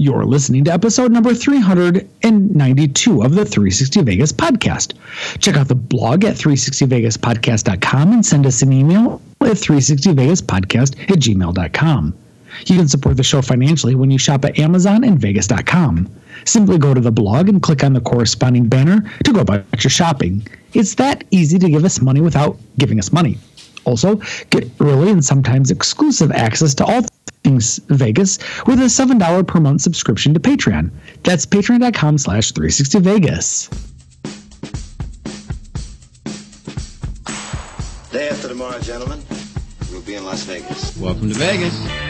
You're listening to episode number 392 of the 360 Vegas podcast. Check out the blog at 360vegaspodcast.com and send us an email at 360vegaspodcast at gmail.com. You can support the show financially when you shop at Amazon and Vegas.com. Simply go to the blog and click on the corresponding banner to go about your shopping. It's that easy to give us money without giving us money. Also, get early and sometimes exclusive access to all things Vegas with a $7 per month subscription to Patreon. That's patreon.com slash 360Vegas. Day after tomorrow, gentlemen, we'll be in Las Vegas. Welcome to Vegas.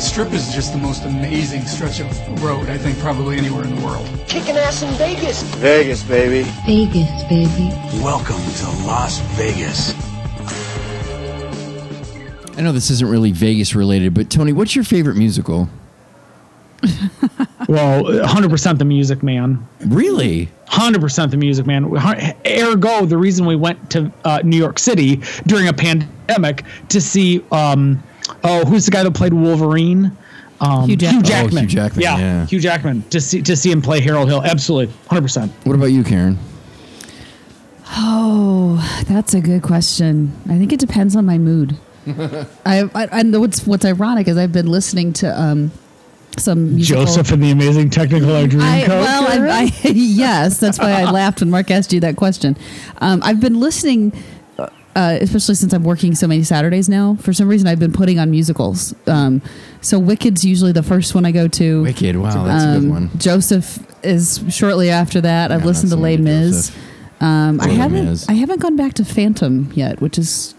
The strip is just the most amazing stretch of road, I think, probably anywhere in the world. Kicking ass in Vegas. Vegas, baby. Vegas, baby. Welcome to Las Vegas. I know this isn't really Vegas related, but Tony, what's your favorite musical? Well, 100% the music, man. Really? 100% the music, man. Ergo, the reason we went to uh, New York City during a pandemic to see, um, oh, who's the guy that played Wolverine? Um, Hugh Jackman. Oh, Hugh Jackman, Yeah, yeah. Hugh Jackman. To see to see him play Harold Hill, absolutely, 100%. What about you, Karen? Oh, that's a good question. I think it depends on my mood. I, I and what's what's ironic is I've been listening to um some musical, Joseph and the Amazing Technicolor Dreamcoat. I, well, I, I, yes, that's why I laughed when Mark asked you that question. Um, I've been listening, uh, especially since I'm working so many Saturdays now. For some reason, I've been putting on musicals. Um, so Wicked's usually the first one I go to. Wicked. Wow, that's a Um, good one. Joseph is shortly after that. I've listened to not Les Mis. Um, I haven't. Mis. I haven't gone back to Phantom yet, which is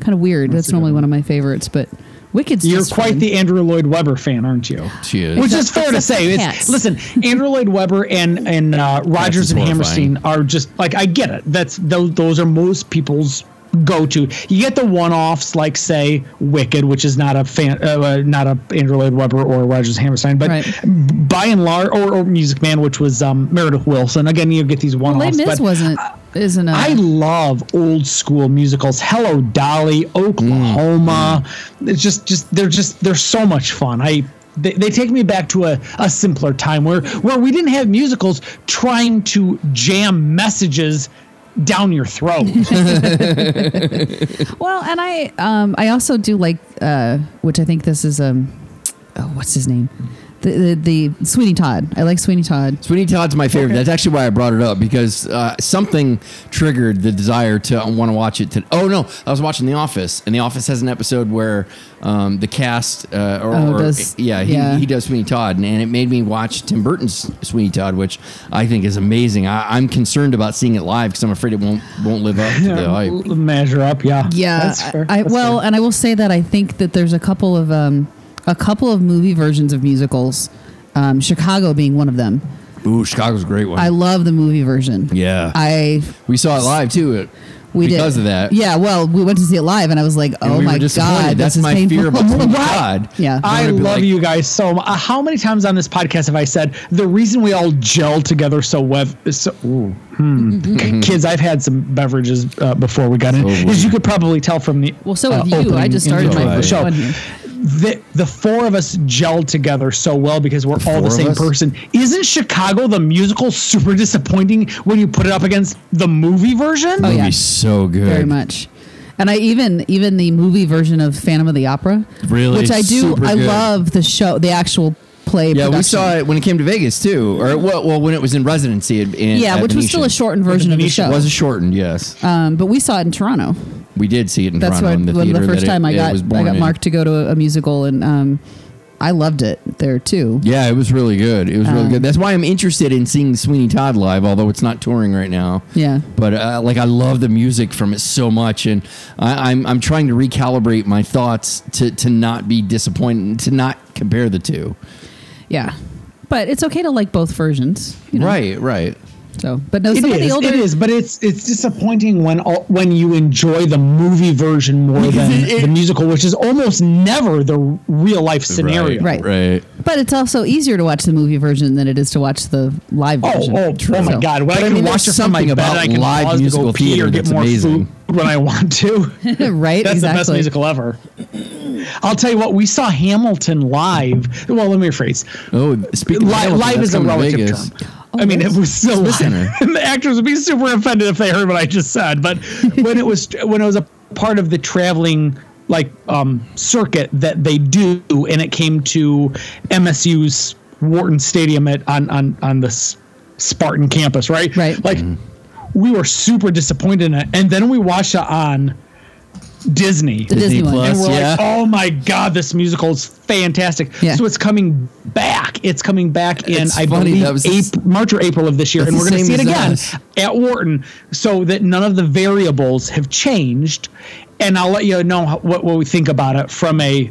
kind of weird. That's, normally one of my favorites, but Wicked's You're just quite fun. the Andrew Lloyd Webber fan, aren't you? She is. Which is fair to say. It's, listen, Andrew Lloyd Webber and and uh, Rodgers and horrifying. Hammerstein are just like I get it. That's those those are most people's go to. You get the one offs like say Wicked, which is not a fan, uh, uh, not a Andrew Lloyd Webber or Rodgers and Hammerstein, but Right. by and large, or, or Music Man, which was um, Meredith Willson. Again, you get these one offs. Mis but wasn't. Isn't a. I love old school musicals. Hello Dolly, Oklahoma. It's just just they're just they're so much fun. I they, they take me back to a, a simpler time where where we didn't have musicals trying to jam messages down your throat. Well, and I um I also do like uh which I think this is um oh what's his name the the, the Sweeney Todd I like Sweeney Todd Sweeney Todd's my favorite. That's actually why I brought it up because uh, something triggered the desire to want to watch it. To, oh no, I was watching The Office, and The Office has an episode where um, the cast, uh, or, Oh, or- does- yeah, he, yeah. he does Sweeney Todd, and, and it made me watch Tim Burton's Sweeney Todd, which I think is amazing. I, I'm concerned about seeing it live because I'm afraid it won't won't live up to the hype. Measure up, yeah. yeah That's fair. I, I That's well fair. and I will say that I think that there's a couple of um a couple of movie versions of musicals um Chicago being one of them Ooh, Chicago's a great one. I love the movie version yeah, I we saw it live too. It, we because did of that. yeah well we went to see it live and I was like oh we my god That's this is my painful fear about Sweeney Why? Todd. Yeah. I love like- you guys so much. Uh, How many times on this podcast have I said the reason we all gel together so well? So, ooh, hmm. Kids, I've had some beverages uh, before we got in. Oh, As you could probably tell from the Well, so uh, have you. I just started my of the first show. The, the four of us gelled together so well because we're all the same person. Isn't Chicago the musical super disappointing when you put it up against the movie version? Oh, yeah. Movie's so good. very much. And I even even the movie version of Phantom of the Opera, Really? which I do. Super I good. love the show, the actual play. Yeah, we production. saw it when it came to Vegas too, or well, well when it was in residency. In, in- Yeah, at which was still a Venetian. shortened version of the show. Was a shortened, yes. um, but we saw it in Toronto. We did see it in That's Toronto what in the when theater. the first that it- time I it got was I got in. Mark to go to a, a musical, and um, I loved it there too. Yeah, it was really good. It was really Um, good. That's why I'm interested in seeing Sweeney Todd live, although it's not touring right now. Yeah. But uh, like, I love the music from it so much, and I, I'm I'm trying to recalibrate my thoughts to to not be disappointed, to not compare the two. Yeah, but it's okay to like both versions. you know? Right, right. So, but no, It some of the is, older. it is, but it's it's disappointing when all, when you enjoy the movie version more than it- it- the musical, which is almost never the real life scenario. Right. right. But it's also easier to watch the movie version than it is to watch the live Oh, version. oh, oh my God! When But I I can mean, watch there's it from my something bed, about I can live pause to musical go pee theater or get more amazing. food when I want to. right? That's the best musical ever. I'll tell you what, we saw Hamilton live. Well, let me rephrase. Oh, speaking of Li- Hamilton, live is a relative Vegas. term. I mean, it was still live. Center. And the actors would be super offended if they heard what I just said. But when it was when it was a part of the traveling like um, circuit that they do, and it came to MSU's Wharton Stadium at on on on the Spartan campus, right? Right. Like we were super disappointed in it, and then we watched it on Disney. The Disney, one. Plus. And we're Yeah. like, oh my god, this musical is fantastic. Yeah. So it's coming back. It's coming back in, It's I funny, believe, that was the s- March or April of this year, and we're going to see it again us. at Wharton, so that none of the variables have changed. And I'll let you know what what we think about it from a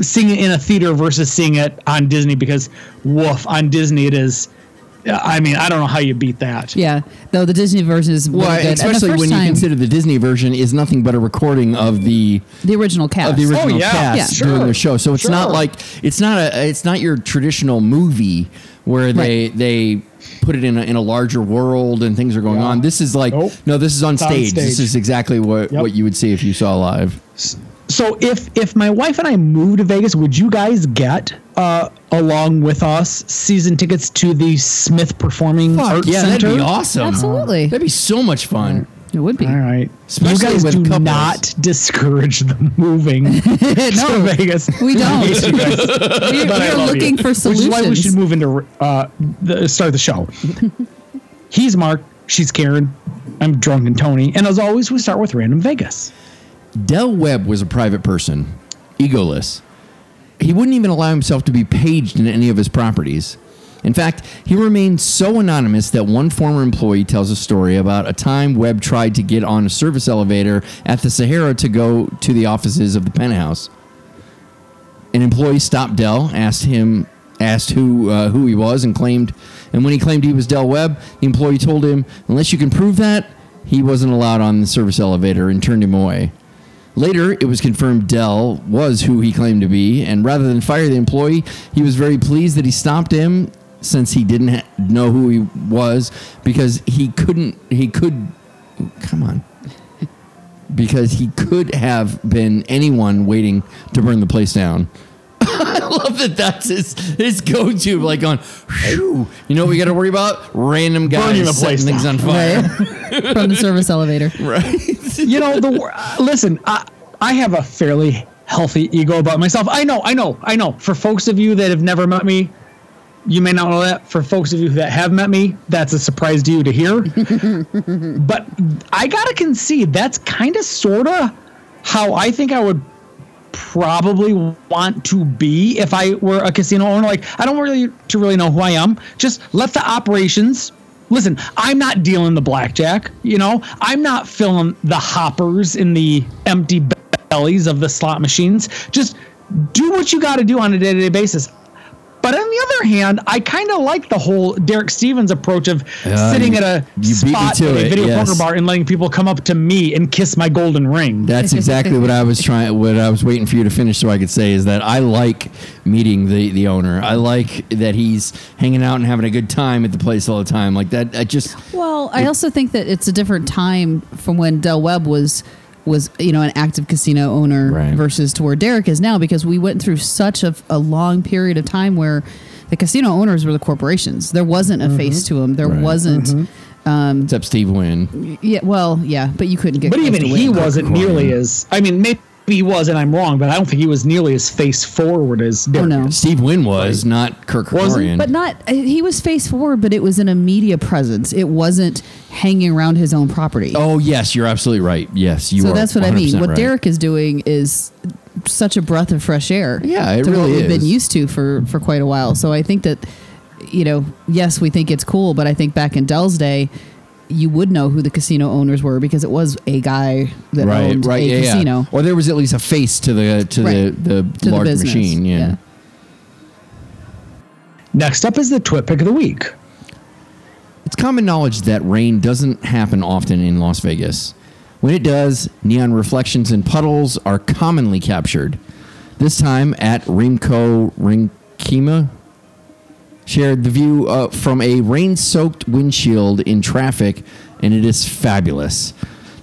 seeing it in a theater versus seeing it on Disney because woof on Disney it is. I mean, I don't know how you beat that. Yeah, though the Disney version is really Well, good. Especially when you time, consider the Disney version is nothing but a recording of the the original cast. of the oh, original Oh, yeah. cast Yeah. doing Sure. the show. So it's not like it's not a it's not your traditional movie where they they put it in a, in a larger world and things are going Yeah. on. This is like Nope. no, this is on on stage. This is exactly what Yep. what you would see if you saw live. So if if my wife and I moved to Vegas, would you guys get uh, along with us season tickets to the Smith Performing Arts yeah, Center? that'd be awesome. Absolutely. that'd be so much fun. it would be. All right. Especially you guys do couples. not discourage the moving to Vegas. We don't. Yes, you guys. We're, we're looking you. for solutions. Which is why we should move into uh, the start of the show. He's Mark. She's Karen. I'm drunk and Tony. And as always, we start with random Vegas. Del Webb was a private person, egoless. He wouldn't even allow himself to be paged in any of his properties. In fact, he remained so anonymous that one former employee tells a story about a time Webb tried to get on a service elevator at the Sahara to go to the offices of the penthouse. An employee stopped Del, asked him, asked who uh, who he was, and claimed. And when he claimed he was Del Webb, the employee told him, "Unless you can prove that, he wasn't allowed on the service elevator," and turned him away. Later, it was confirmed Del was who he claimed to be, and rather than fire the employee, he was very pleased that he stopped him since he didn't ha- know who he was because he couldn't. He could. Come on. Because he could have been anyone waiting to burn the place down. I love that that's his, his go to. Like, on, Phew. you know what we got to worry about? Random guys Burning the setting place things down. on fire. right? from the service elevator. Right. you know the wor- uh, listen I, I have a fairly healthy ego about myself i know i know i know for folks of you that have never met me you may not know that for folks of you that have met me that's a surprise to you to hear but i gotta concede that's kind of sort of how i think i would probably want to be if I were a casino owner. Like, I don't really to really know who I am. Just let the operations. Listen, I'm not dealing the blackjack. You know, I'm not filling the hoppers in the empty bellies of the slot machines. Just do what you got to do on a day to day basis. But on the other hand, I kind of like the whole Derek Stevens approach of Uh, sitting you- at a you beat me spot to at a video yes. poker bar and letting people come up to me and kiss my golden ring. That's exactly what I was trying. What I was waiting for you to finish so I could say is that I like meeting the the owner. I like that he's hanging out and having a good time at the place all the time. Like that. I just Well, I also think that it's a different time from when Del Webb was was you know an active casino owner Right. versus to where Derek is now because we went through such a, a long period of time where the casino owners were the corporations. There wasn't a face mm-hmm. to them. There Right. wasn't. Mm-hmm. Um, except Steve Wynn. Yeah, well, yeah, but you couldn't get. But close even to he Wynn. wasn't nearly as. I mean, maybe he was, and I'm wrong, but I don't think he was nearly as face forward as. Oh no. Steve Wynn was not Kirk Was he? Kerkorian. but not. Uh, he was face forward, but it was in a media presence. It wasn't hanging around his own property. Oh yes, you're absolutely right. Yes, you so are. that's what I mean. 100% What right. Derek is doing is such a breath of fresh air. Yeah, it to what really we've is. been used to for for quite a while. So I think that you know, yes, we think it's cool, but I think back in Del's day. You would know who the casino owners were because it was a guy that owned a yeah, yeah. casino. Or there was at least a face to the to Right. the, the To large business, machine. Yeah. yeah. Next up is the Twit Pick of the Week. It's common knowledge that rain doesn't happen often in Las Vegas. When it does, neon reflections and puddles are commonly captured. This time at Rimco Rinkima, shared the view uh, from a rain soaked windshield in traffic, and it is fabulous.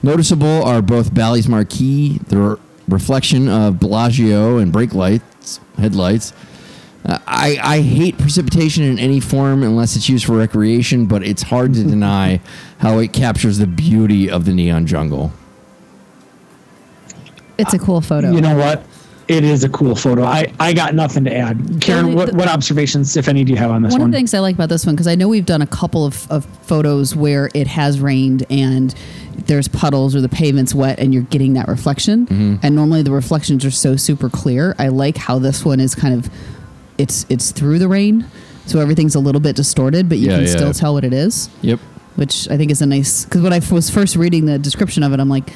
Noticeable are both Bally's marquee, the re- reflection of Bellagio and brake lights, headlights. Uh, I, I hate precipitation in any form unless it's used for recreation, but it's hard to deny how it captures the beauty of the neon jungle. It's a cool photo. You know what? It is a cool photo. I, I got nothing to add. Karen, Well, what, what observations, if any, do you have on this one one? of the things I like about this one because I know we've done a couple of, of photos where it has rained and there's puddles or the pavement's wet and you're getting that reflection. Mm-hmm. And normally the reflections are so super clear. I like how this one is kind of it's it's through the rain, so everything's a little bit distorted, but you Yeah, can yeah. still tell what it is. Yep. Which I think is a nice because when I f- was first reading the description of it, I'm like.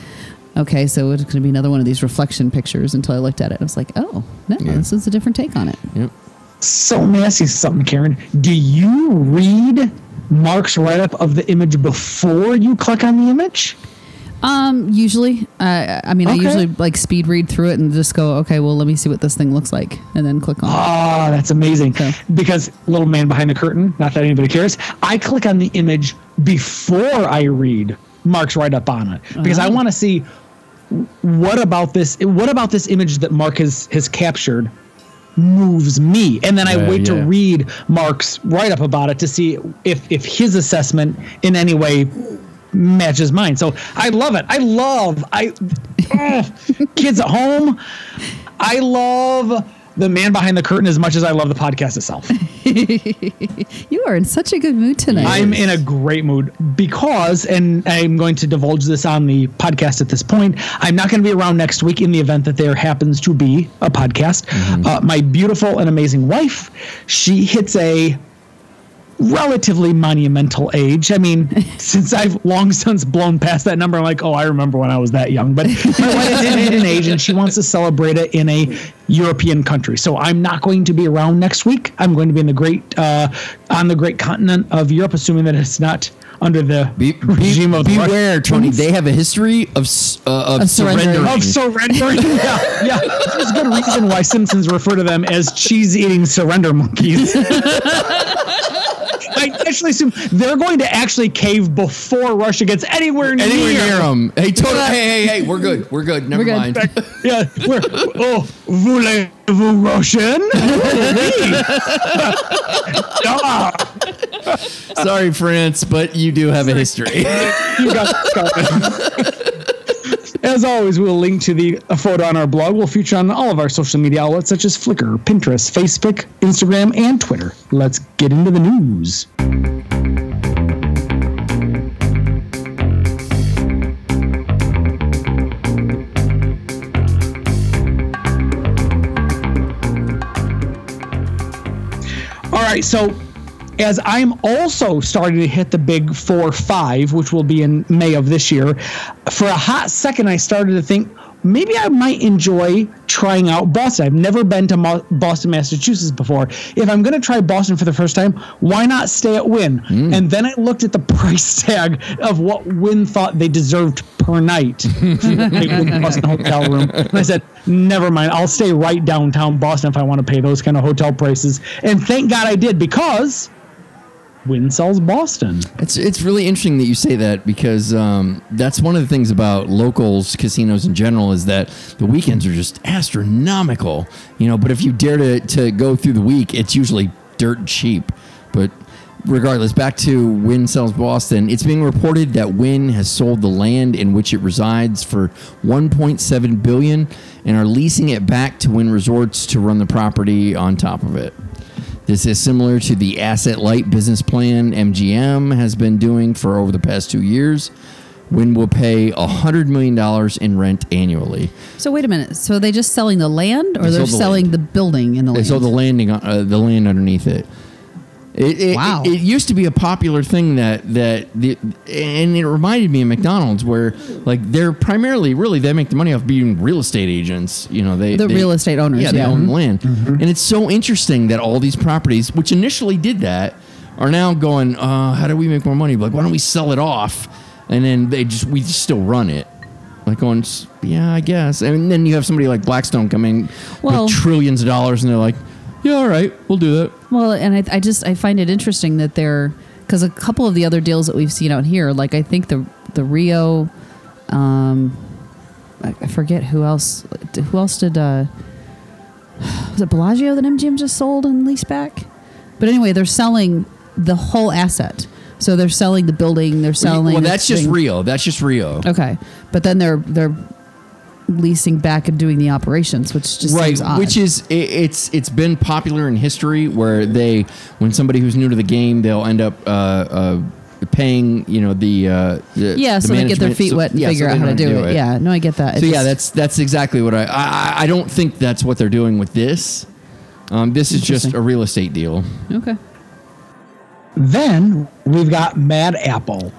Okay, so it's going to be another one of these reflection pictures. Until I looked at it, I was like, "Oh, no, Yeah. this is a different take on it." Yep. So let me ask you something, Karen. Do you read Mark's write up of the image before you click on the image? Um, usually, uh, I mean, I usually like speed read through it and just go, okay, well, let me see what this thing looks like, and then click on. it. Ah, that's amazing. Okay. Because little man behind the curtain, not that anybody cares, I click on the image before I read Mark's write up on it because I want to see what about this what about this image that Mark has has captured moves me and then I Yeah, wait to read Mark's write up about it to see if if his assessment in any way matches mine. So I love it. I love I kids at home. I love the man behind the curtain as much as I love the podcast itself. You are in such a good mood tonight. I'm in a great mood because, and I'm going to divulge this on the podcast at this point. I'm not going to be around next week in the event that there happens to be a podcast. Uh, my beautiful and amazing wife, she hits a relatively monumental age. I mean, since I've long since blown past that number, I'm like, oh, I remember when I was that young. But my wife did hit an age, and she wants to celebrate it in a European country. So I'm not going to be around next week. I'm going to be in the great uh, on the great continent of Europe, assuming that it's not under the Be, regime be, of the beware, Russians. Tony. They have a history of s- uh, of, Of surrendering. surrendering. of surrendering. yeah, yeah. There's a good reason why Simpsons refer to them as cheese-eating surrender monkeys. I actually assume they're going to actually cave before Russia gets anywhere near. Anywhere near them. Hey, Tony. Hey, hey, hey. We're good. We're good. Never We're mind. good. Yeah, we're oh, voulez-vous Russian? Sorry, France, but you do have a history. you got. As always, we'll link to the a photo on our blog. We'll feature on all of our social media outlets such as Flickr, Pinterest, Facebook, Instagram, and Twitter. Let's get into the news. All right, so as I'm also starting to hit the big four five, which will be in May of this year, for a hot second, I started to think maybe I might enjoy trying out Boston. I've never been to Mo- Boston, Massachusetts before. If I'm going to try Boston for the first time, why not stay at Wynn? Hmm. And then I looked at the price tag of what Wynn thought they deserved per night a Boston hotel room. And I said, never mind. I'll stay right downtown Boston if I want to pay those kind of hotel prices. And thank God I did because Wynn sells Boston. It's it's really interesting that you say that because um, that's one of the things about locals casinos in general is that the weekends are just astronomical, you know. But if you dare to to go through the week, it's usually dirt cheap. But regardless, back to Wynn sells Boston. It's being reported that Wynn has sold the land in which it resides for 1.7 billion and are leasing it back to Wynn Resorts to run the property on top of it. This is similar to the asset light business plan MGM has been doing for over the past two years. Wynn will pay $100 million in rent annually. So wait a minute. So are they just selling the land, or They they are selling land. the building in the They land? sold the landing, uh, the land underneath it. It, it, Wow. it, it used to be a popular thing that that the and it reminded me of McDonald's where like they're primarily really they make the money off being real estate agents. You know they The they- real estate owners, Yeah, they yeah. own Mhm. land, and it's so interesting that all these properties, which initially did that, are now going. Uh, how do we make more money? Like why don't we sell it off? And then they just we just still run it. Like going, yeah, I guess. And then you have somebody like Blackstone coming Well- with trillions of dollars, and they're like, yeah, all right, we'll do that. Well, and I, I just I find it interesting that they're because a couple of the other deals that we've seen out here, like I think the the Rio, um, I, I forget who else who else did uh, was it Bellagio that MGM just sold and leased back? But anyway, they're selling the whole asset. So they're selling the building. They're selling. well, that's just. Rio. That's just Rio. Okay, but then they're they're leasing back and doing the operations, which just right seems odd. which is it, it's it's been popular in history where they when somebody who's new to the game they'll end up uh, uh, paying you know the, uh, the yeah, the so they get their management. feet So- wet and yeah, so figure they out how to do, it. Yeah, no, I get that. It so yeah that's that's exactly what I, I I- I don't think that's what they're doing with this um, this is just a real estate deal okay. Then we've got Mad Apple.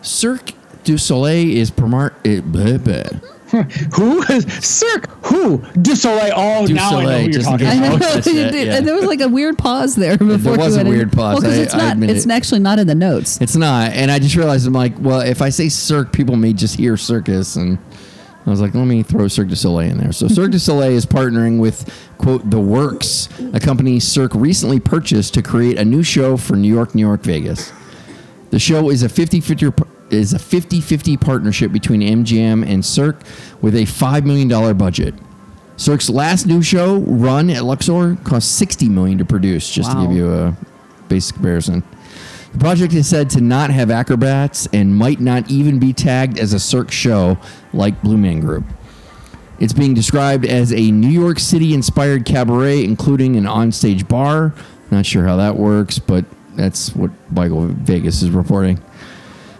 Cirque du Soleil is promar- eh, blah, blah. Who is Cirque? Who? Du Soleil. Oh, Du now I know who you're talking case I know. about. That's it, And yeah. there was like a weird pause there before was you a went in. weird pause. Well, because it's I not. It's it. actually not in the notes. It's not, and I just realized I'm like, well, if I say Cirque, people may just hear circus, and I was like, let me throw Cirque du Soleil in there. So Cirque du Soleil is partnering with quote The Works, a company Cirque recently purchased to create a new show for New York, New York, Vegas. The show is a 50-50 par- is a 50-50 partnership between MGM and Cirque with a $5 million budget. Cirque's last new show, Run at Luxor, cost 60 million to produce, just to give you a basic comparison. The project is said to not have acrobats and might not even be tagged as a Cirque show like Blue Man Group. It's being described as a New York City inspired cabaret, including an onstage bar. Not sure how that works, but that's what Michael Vegas is reporting.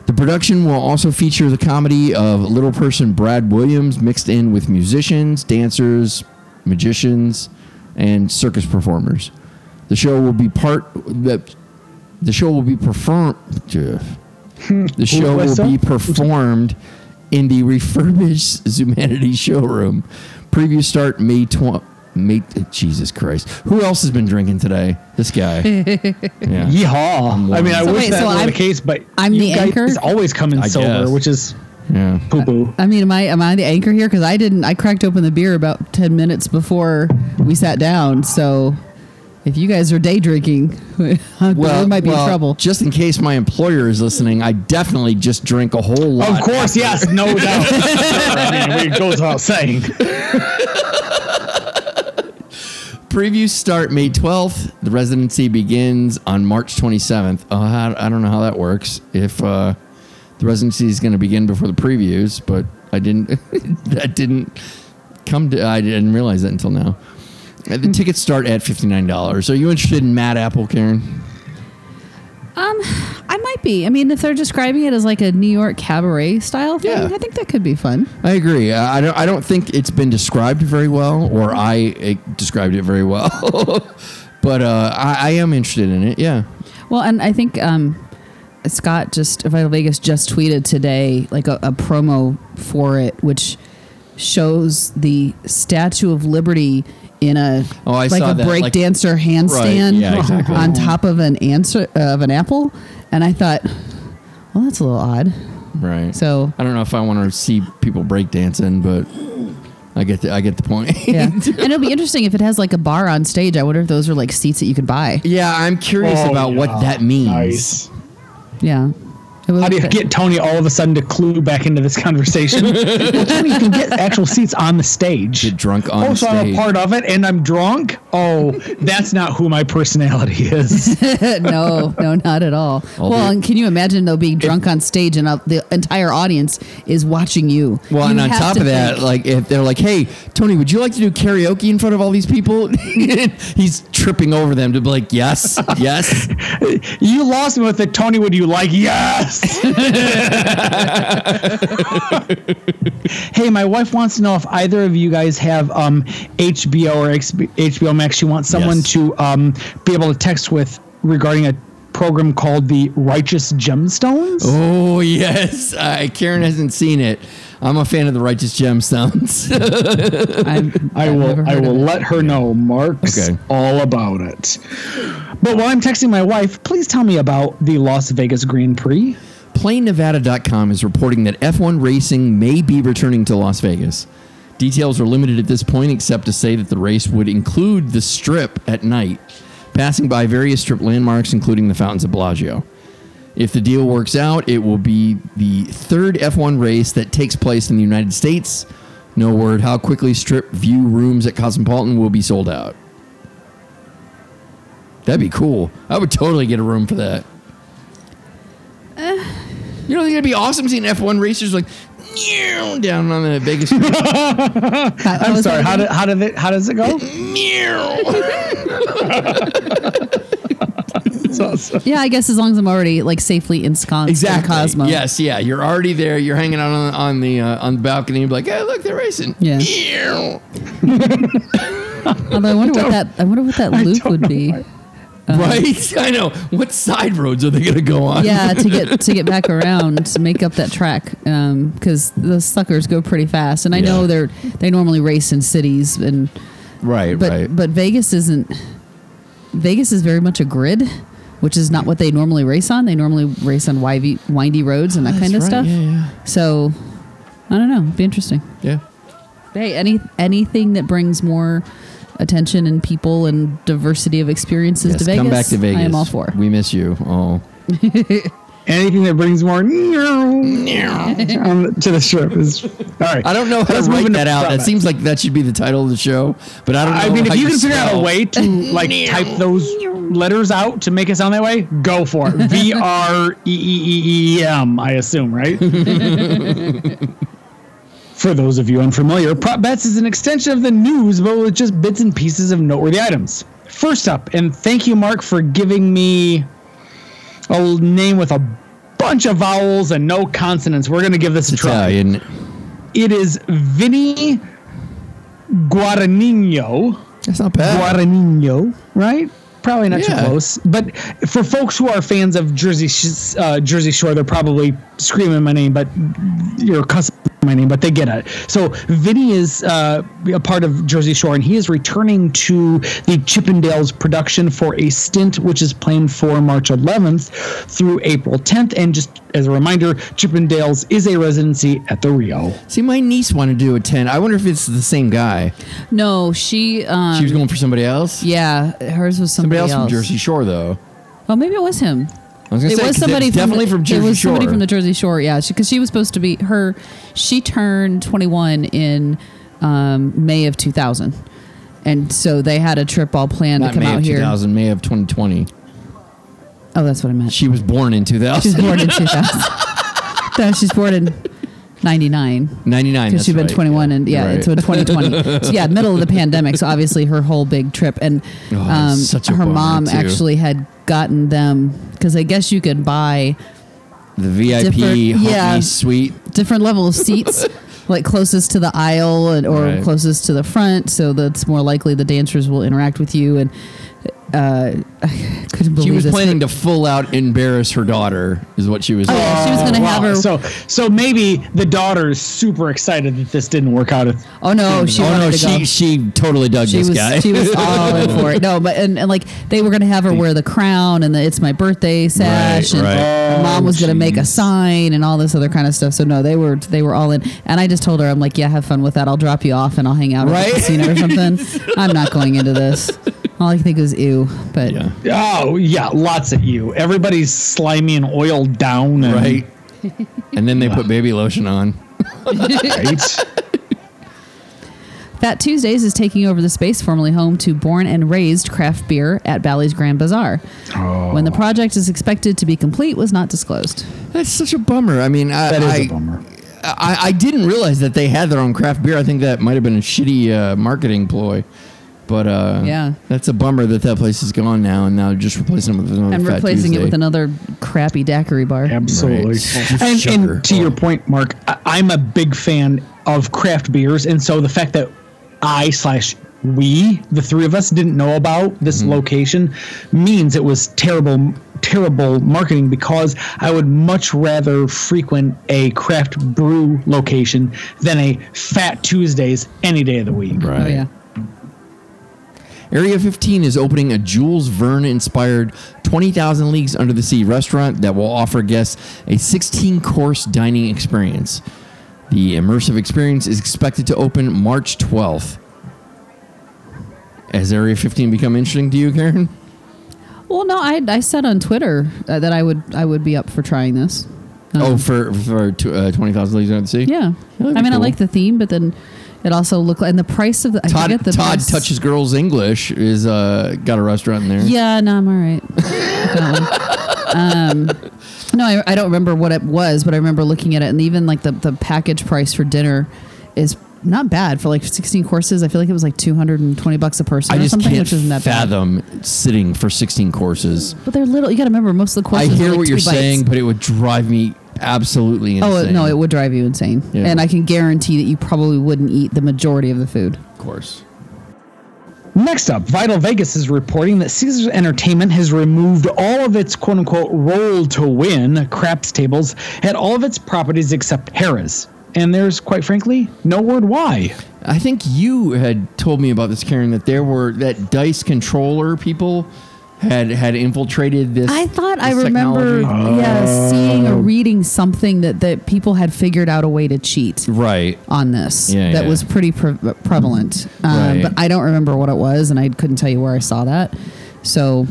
The production will also feature the comedy of little person Brad Williams mixed in with musicians, dancers, magicians, and circus performers. The show will be part the, the show will be performed the show will be performed in the refurbished Zumanity showroom. Preview start May 12 May Jesus Christ. Who else has been drinking today? This guy. yeah. Yeehaw. I mean, I So wish wait, that so were I'm- the case, but I'm you the guys anchor? always coming I sober, guess. which is Yeah. poo poo. I mean, am I am I the anchor here? Because I didn't. I cracked open the beer about ten minutes before we sat down. So if you guys are day drinking, we might be in trouble. Just in case my employer is listening, I definitely just drink a whole lot. Of course, yes, no doubt. I mean, it goes without saying. Previews start May 12th. The residency begins on March 27th. Oh, I, I don't know how that works. If uh, the residency is going to begin before the previews, but I didn't. that didn't come to. I didn't realize that until now. Uh, The tickets start at fifty nine dollars. Are you interested in Mad Apple, Karen? Um, I might be. I mean, if they're describing it as like a New York cabaret style thing, Yeah. I think that could be fun. I agree. I I don't. I don't think it's been described very well, or I uh, described it very well. but uh, I, I am interested in it. Yeah. Well, and I think um, Scott just Vital Vegas just tweeted today like a, a promo for it, which shows the Statue of Liberty in a Oh, I like saw a that, break like- dancer handstand yeah, exactly. on top of an answer of an apple, and I thought, well, that's a little odd. Right. So I don't know if I want to see people break dancing, but I get the I get the point. yeah, and it'll be interesting if it has like a bar on stage. I wonder if those are like seats that you could buy. yeah, I'm curious Oh, about what that means. Nice. Yeah. It would How do you be- get Tony all of a sudden to clue back into this conversation? well, Tony, you can get actual seats on the stage. Get drunk on oh, so I'm a part of it and I'm drunk? Oh, that's not who my personality is. no, no, not at all. I'll well, do- and can you imagine though being drunk on stage and uh, the entire audience is watching you? Well, You and on top to of that, think- like if they're like, "Hey, Tony, would you like to do karaoke in front of all these people?" He's tripping over them to be like, "Yes, yes." you lost me with the Tony, would you like? Yes. hey, my wife wants to know if either of you guys have um, HBO or XB HBO Max. She wants someone Yes. to um, be able to text with regarding a program called the Righteous Gemstones. Oh yes, uh, Karen hasn't seen it. I'm a fan of the Righteous Gemstones. I'm, I I've never will. I will let her know. Mark's Okay. all about it. But while I'm texting my wife, please tell me about the Las Vegas Grand Prix. PlainNevada.com is reporting that F1 racing may be returning to Las Vegas. Details are limited at this point, except to say that the race would include the strip at night, passing by various strip landmarks, including the Fountains of Bellagio. If the deal works out, it will be the third F1 race that takes place in the United States. No word how quickly strip view rooms at Cosmopolitan will be sold out. That'd be cool. I would totally get a room for that. You don't think it'd be awesome seeing F1 racers like meow, down on the Vegas Strip? How- how I'm sorry. How again? did how did it, how does it go? meow. That's awesome. Yeah, I guess as long as I'm already like safely ensconced Exactly. in Cosmo. Yes, yeah. You're already there. You're hanging out on, on the uh, on the balcony. You're like, hey, look, they're racing. Yeah. Meow. Although I wonder what that I wonder what that loop would be. Uh-huh. right? I know. What side roads are they going to go on? Yeah, to get to get back around to make up that track um, because the suckers go pretty fast, and I know they're they normally race in cities, and Right, but right. but Vegas isn't. Vegas is very much a grid, which is not what they normally race on. They normally race on windy, windy roads and that oh, kind of right, stuff. Yeah, So I don't know. It'd be interesting. yeah. Hey, any anything that brings more attention and people and diversity of experiences Yes, to Vegas, come back to Vegas. I am all for. We miss you. Oh. Anything that brings more um, to the strip is all right. I don't know how Let's to write that out. That product. seems like that should be the title of the show, but I don't know. I mean, if you can figure out a way to like type those letters out to make it sound that way, go for it. V R E E E E M, I assume, right? for those of you unfamiliar, Prop Bets is an extension of the news, but with just bits and pieces of noteworthy items. First up, and thank you, Mark, for giving me a name with a bunch of vowels and no consonants. We're going to give this a try. Italian. It is Vinny Guadagnino. That's not bad. Guadagnino, right? Probably not Yeah. too close. But for folks who are fans of Jersey uh, Jersey Shore, they're probably screaming my name, but you're cussing my name, but they get it. So Vinny is uh, a part of Jersey Shore, and he is returning to the Chippendales production for a stint, which is planned for March 11th through April 10th. And just as a reminder, Chippendales is a residency at the Rio. See, my niece wanted to do a 10. I wonder if it's the same guy. No, she. Um, She was going for somebody else? Yeah, hers was somebody, Somebody else, from Jersey Shore, though. Oh, maybe it was him. Was gonna It say, was somebody from definitely the, from Jersey It was Shore. somebody from the Jersey Shore. Yeah, because she, was supposed to be her. She turned 21 in um, May of 2000, and so they had a trip all planned Not to come May out of here. 2000, May of 2020. Oh, that's what I meant. She was born in 2000. She was born in 2000. no, she's born in 99. 99. because she's been right. 21 and yeah, You're it's right. been 2020. so yeah, middle of the pandemic. So obviously her whole big trip and Oh, um, her mom too. actually had gotten them because I guess you could buy The VIP yeah. Suite. different level of seats. Like closest to the aisle and, or Right. closest to the front, so that's more likely the dancers will interact with you. And uh, I couldn't believe She was this. planning to full out embarrass her daughter, is what she was Oh, yeah, she was going to have her. So, so maybe the daughter is super excited that this didn't work out. oh no, she oh, wanted no, to go. she, she totally dug she this was guy. she was all in for it. No, but and, and like they were gonna have her wear the crown and the it's my birthday sash, Right, and right. her mom was gonna make a sign and all this other kind of stuff. So no, they were they were all in. And I just told her, I'm like, yeah, have fun with that. I'll drop you off and I'll hang out at Right. the casino or something. I'm not going into this. All I think was ew, but yeah. Oh yeah, lots of you. Everybody's slimy and oiled down. And, Right. and then they put baby lotion on. Right. Fat Tuesdays is taking over the space formerly home to Born and Raised Craft Beer at Bally's Grand Bazaar. When the project is expected to be complete was not disclosed. That's such a bummer. I mean, I, that is I, a bummer. I, I didn't realize that they had their own craft beer. I think that might have been a shitty uh, marketing ploy. But uh, Yeah. that's a bummer that that place is gone now, and now they're just replacing it with another. and Fat replacing it with another crappy daiquiri bar. Absolutely. Right. And, and to your point, Mark, I, I'm a big fan of craft beers, and so the fact that I slash we, the three of us, didn't know about this location means it was terrible, terrible marketing because I would much rather frequent a craft brew location than a Fat Tuesdays any day of the week. Right. Oh yeah. Area 15 is opening a Jules Verne inspired 20,000 Leagues Under the Sea restaurant that will offer guests a 16 course dining experience. The immersive experience is expected to open March 12th. Has Area 15 become interesting to you, Karen? Well, no, I, I said on Twitter uh, that I would I would be up for trying this. Um, oh, for for uh, 20,000 Leagues Under the Sea? yeah. I mean, I like the theme, but then it also looked like and the price of the I Todd, forget the Todd price. touches girls English is uh, got a restaurant in there. Yeah, no, I'm all right. Um, no, I, I don't remember what it was, but I remember looking at it, and even like the the package price for dinner is not bad for like 16 courses. I feel like it was like 220 bucks a person I or just something, can't which isn't that bad. fathom sitting for 16 courses. But they're little. You got to remember, most of the I courses. are hear like what you're bites. saying, but it would drive me absolutely oh, uh, insane. Oh no, it would drive you insane, Yeah. and I can guarantee that you probably wouldn't eat the majority of the food. Of course. Next up, Vital Vegas is reporting that Caesars Entertainment has removed all of its quote unquote roll to win craps tables at all of its properties except Harrah's. And there's, quite frankly, no word why. I think you had told me about this, Karen, that there were that dice controller people had had infiltrated this. I thought I this remember, technology. yeah, seeing Oh. or reading something that that people had figured out a way to cheat. Right. on this Yeah, that yeah. was pretty pre- prevalent. Um, Right. But I don't remember what it was, and I couldn't tell you where I saw that. So,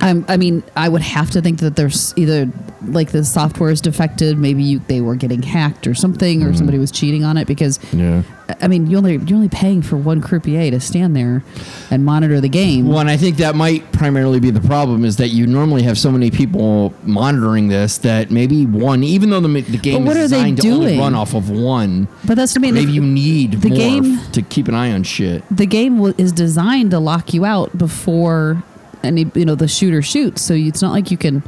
I'm, I mean, I would have to think that there's either like the software is defective, maybe you, they were getting hacked or something, or mm-hmm. somebody was cheating on it because. Yeah. I mean, you only you're only paying for one croupier to stand there and monitor the game. Well, and I think that might primarily be the problem is that you normally have so many people monitoring this that maybe one, even though the, the game what is are they designed to only run off of one, But that's what I mean. maybe you need the more game- to keep an eye on shit. the game w- is designed to lock you out before any you know the shooter shoots so it's not like you can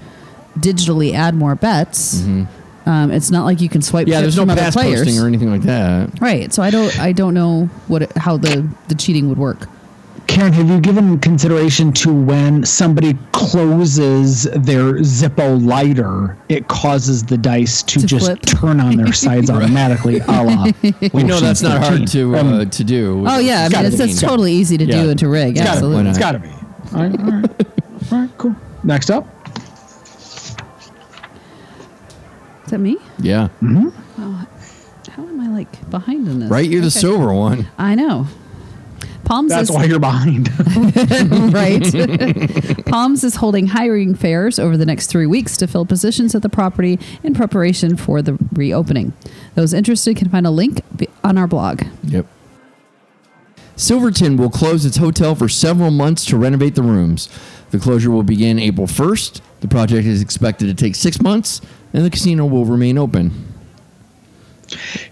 digitally add more bets um, it's not like you can swipe Mm-hmm. Yeah, there's no pass players posting or anything like that. right so i don't i don't know what it, how the the cheating would work Karen, have you given consideration to when somebody closes their Zippo lighter, it causes the dice to, To just flip. turn on their sides automatically, a la We know that's not hard to uh, Um, to do. oh yeah i mean it's, it's totally easy to Yeah. do and to rig It's gotta, absolutely it's gotta be. All right, all right. all right, cool. Next up. is that me Yeah. mm-hmm how am i like behind in this Right? You're the Okay. silver one. i know palms That's is why you're behind. right? Palms is holding hiring fairs over the next three weeks to fill positions at the property in preparation for the reopening. Those interested can find a link on our blog. Silverton will close its hotel for several months to renovate the rooms. The closure will begin April 1st. The project is expected to take six months, and the casino will remain open.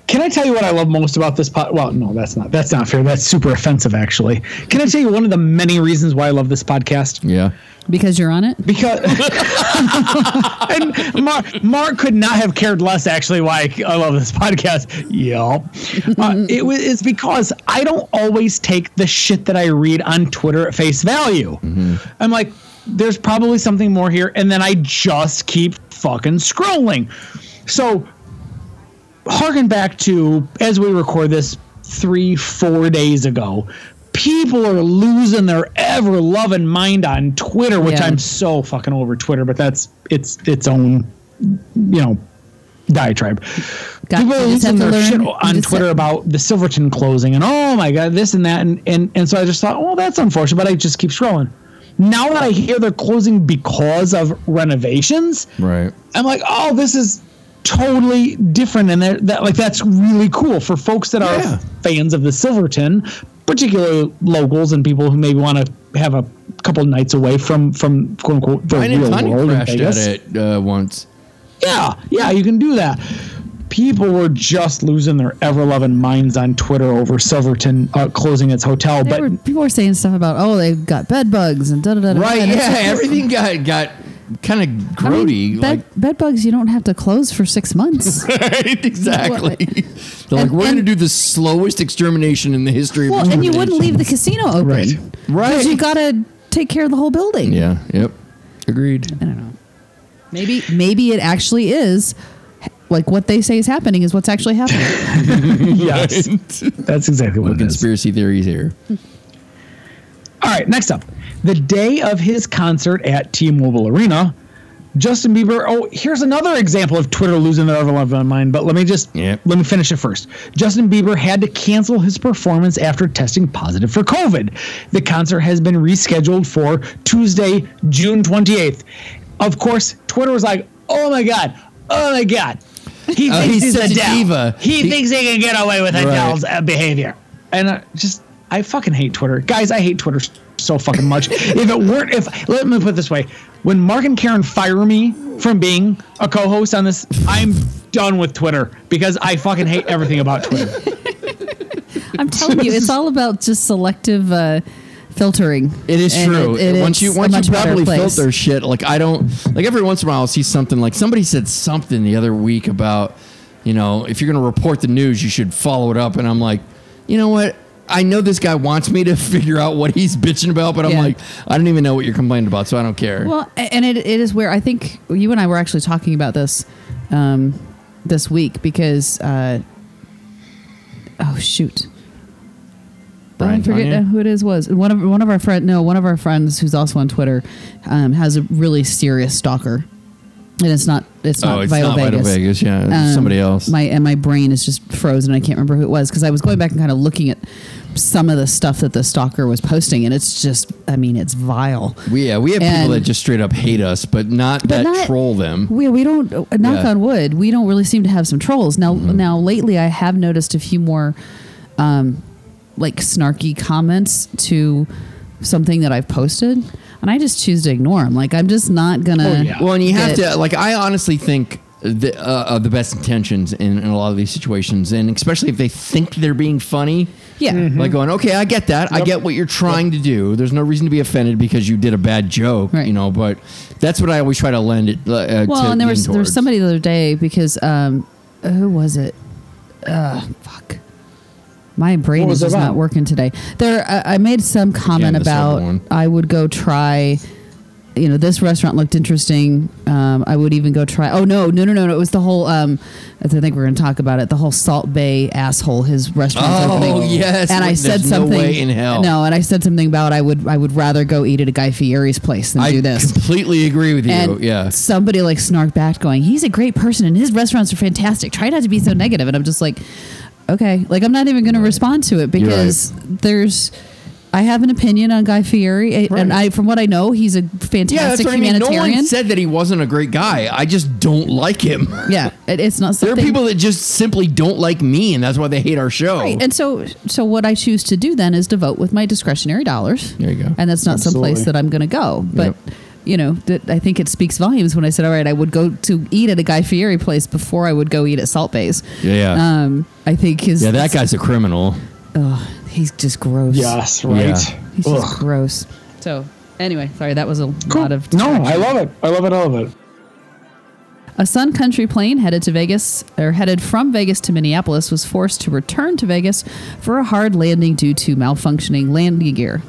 Can I tell you what I love most about this pod? Well, no, that's not. That's not fair. That's super offensive, actually. Can I tell you one of the many reasons why I love this podcast? Yeah. Because you're on it? Because and Mark, Mark could not have cared less. Actually, why I love this podcast. Yep, uh, it was. It's because I don't always take the shit that I read on Twitter at face value. I'm like, there's probably something more here, and then I just keep fucking scrolling. So, harken back to as we record this three, four days ago. People are losing their ever loving mind on Twitter, which Yeah. I'm so fucking over Twitter, but that's its its own, you know, diatribe. Got- People are you just have losing their learn- shit on Twitter have- about the Silverton closing and oh my god, this and that, and and and so I just thought, well, that's unfortunate, but I just keep scrolling. Now that I hear they're closing because of renovations, Right. I'm like, oh, this is totally different, and that, that like that's really cool for folks that are Yeah. fans of the Silverton, particularly locals and people who maybe want to have a couple nights away from from quote unquote the I real and Connie world in crashed at it uh, once. Yeah, yeah, you can do that. people were just losing their ever loving minds on Twitter over Silverton uh, closing its hotel. They but were, people were saying stuff about oh they've got bed bugs and da da da. da, Right? Yeah, everything got got kind of I mean, grody. bed, bed bugs you don't have to close for six months. right, exactly. They're like, we're going to do the slowest extermination in the history of well, and you wouldn't leave the casino open, Right. Right. Because you got to take care of the whole building. Yeah. Yep. Agreed. I don't know. Maybe maybe it actually is like what they say is happening is what's actually happening. yes, that's exactly what No it is. conspiracy theories here. All right, next up. The day of his concert at T Mobile Arena, Justin Bieber. Oh, here's another example of Twitter losing their ever loving mind, but let me just Yep. let me finish it first. Justin Bieber had to cancel his performance after testing positive for COVID. The concert has been rescheduled for Tuesday, June 28th. Of course, Twitter was like, oh my God, oh my God. He Oh, thinks he's he's, a diva. He, He- thinks he can get away with Right. Adele's uh, behavior. And uh, just, I fucking hate Twitter. Guys, I hate Twitter so fucking much. if it weren't, if, let me put it this way when Mark and Karen fire me from being a co host on this, I'm done with Twitter because I fucking hate everything about Twitter. I'm telling you, it's all about just selective uh, filtering. It is And true. it- it once you is a once you better properly filter shit, like I don't like every once in a while I'll see something like somebody said something the other week about, you know, if you're gonna report the news, you should follow it up. And I'm like, you know what? I know this guy wants me to figure out what he's bitching about, but I'm Yeah. like, I don't even know what you're complaining about, so I don't care. Well, and it, it is where I think you and I were actually talking about this um, this week because uh, oh shoot. Brian I forget Tanya? who it is. Was one of one of our friend? No, one of our friends who's also on Twitter um, has a really serious stalker, and it's not it's not oh, it's Vital not Vegas. Vital Vegas, yeah, it's Um, somebody else. My and my brain is just frozen. I can't remember who it was because I was going back and kind of looking at some of the stuff that the stalker was posting, and it's just, I mean, it's vile. we, yeah, we have people that just straight up hate us, but not But that not- troll them. We we don't uh, knock Yeah. Mm-hmm. on wood. We don't really seem to have some trolls now. Now lately, I have noticed a few more, um, like snarky comments to something that I've posted, and I just choose to ignore them. Like I'm just not gonna. Oh, yeah. Well, and you have to like. I honestly think the, uh, of the best intentions in, in a lot of these situations, and especially if they think they're being funny. Yeah. Mm-hmm. Like going, okay, I get that. I get what you're trying to do. There's no reason to be offended because you did a bad joke, Right. you know. But that's what I always try to lend it. Uh, Well, to and there lean was there was somebody the other day because um, who was it? Uh, fuck. My brain is was it just not working today. There, I I made some comment Again, about. I would go try. You know, this restaurant looked interesting. Um, I would even go try. Oh no, no, no, no! no. It was the whole. Um, I think we're going to talk about it. The whole Salt Bae asshole. His restaurant. Oh, opening. yes. And I said there's no something. way in hell. No, and I said something about I would I would rather go eat at a Guy Fieri's place than I do this. I completely agree with you. And yeah. somebody like snarked back, going, "He's a great person, and his restaurants are fantastic. Try not to be so negative." And I'm just like, okay, like I'm not even going to respond to it because there's. I have an opinion on Guy Fieri, a- and I, from what I know, he's a Yeah, that's fantastic what I mean. No one said that he wasn't a great guy. I just don't like him. yeah, it, it's not Something, There are people that just simply don't like me, and that's why they hate our show. Right. And so, so what I choose to do then is to vote with my discretionary dollars. There you go. And that's not some place that I'm going to go. But, Yep. you know, that I think it speaks volumes when I said, all right, I would go to eat at a Guy Fieri place before I would go eat at Salt Bae's. Yeah, yeah. Um, I think his. yeah, that guy's a criminal. Ugh, he's just gross. yes, right. Yeah. He's just gross. So, anyway, sorry, that was a Cool. lot of. No, I love it. I love it. I love it. A Sun Country plane headed to Vegas or headed from Vegas to Minneapolis was forced to return to Vegas for a hard landing due to malfunctioning landing gear.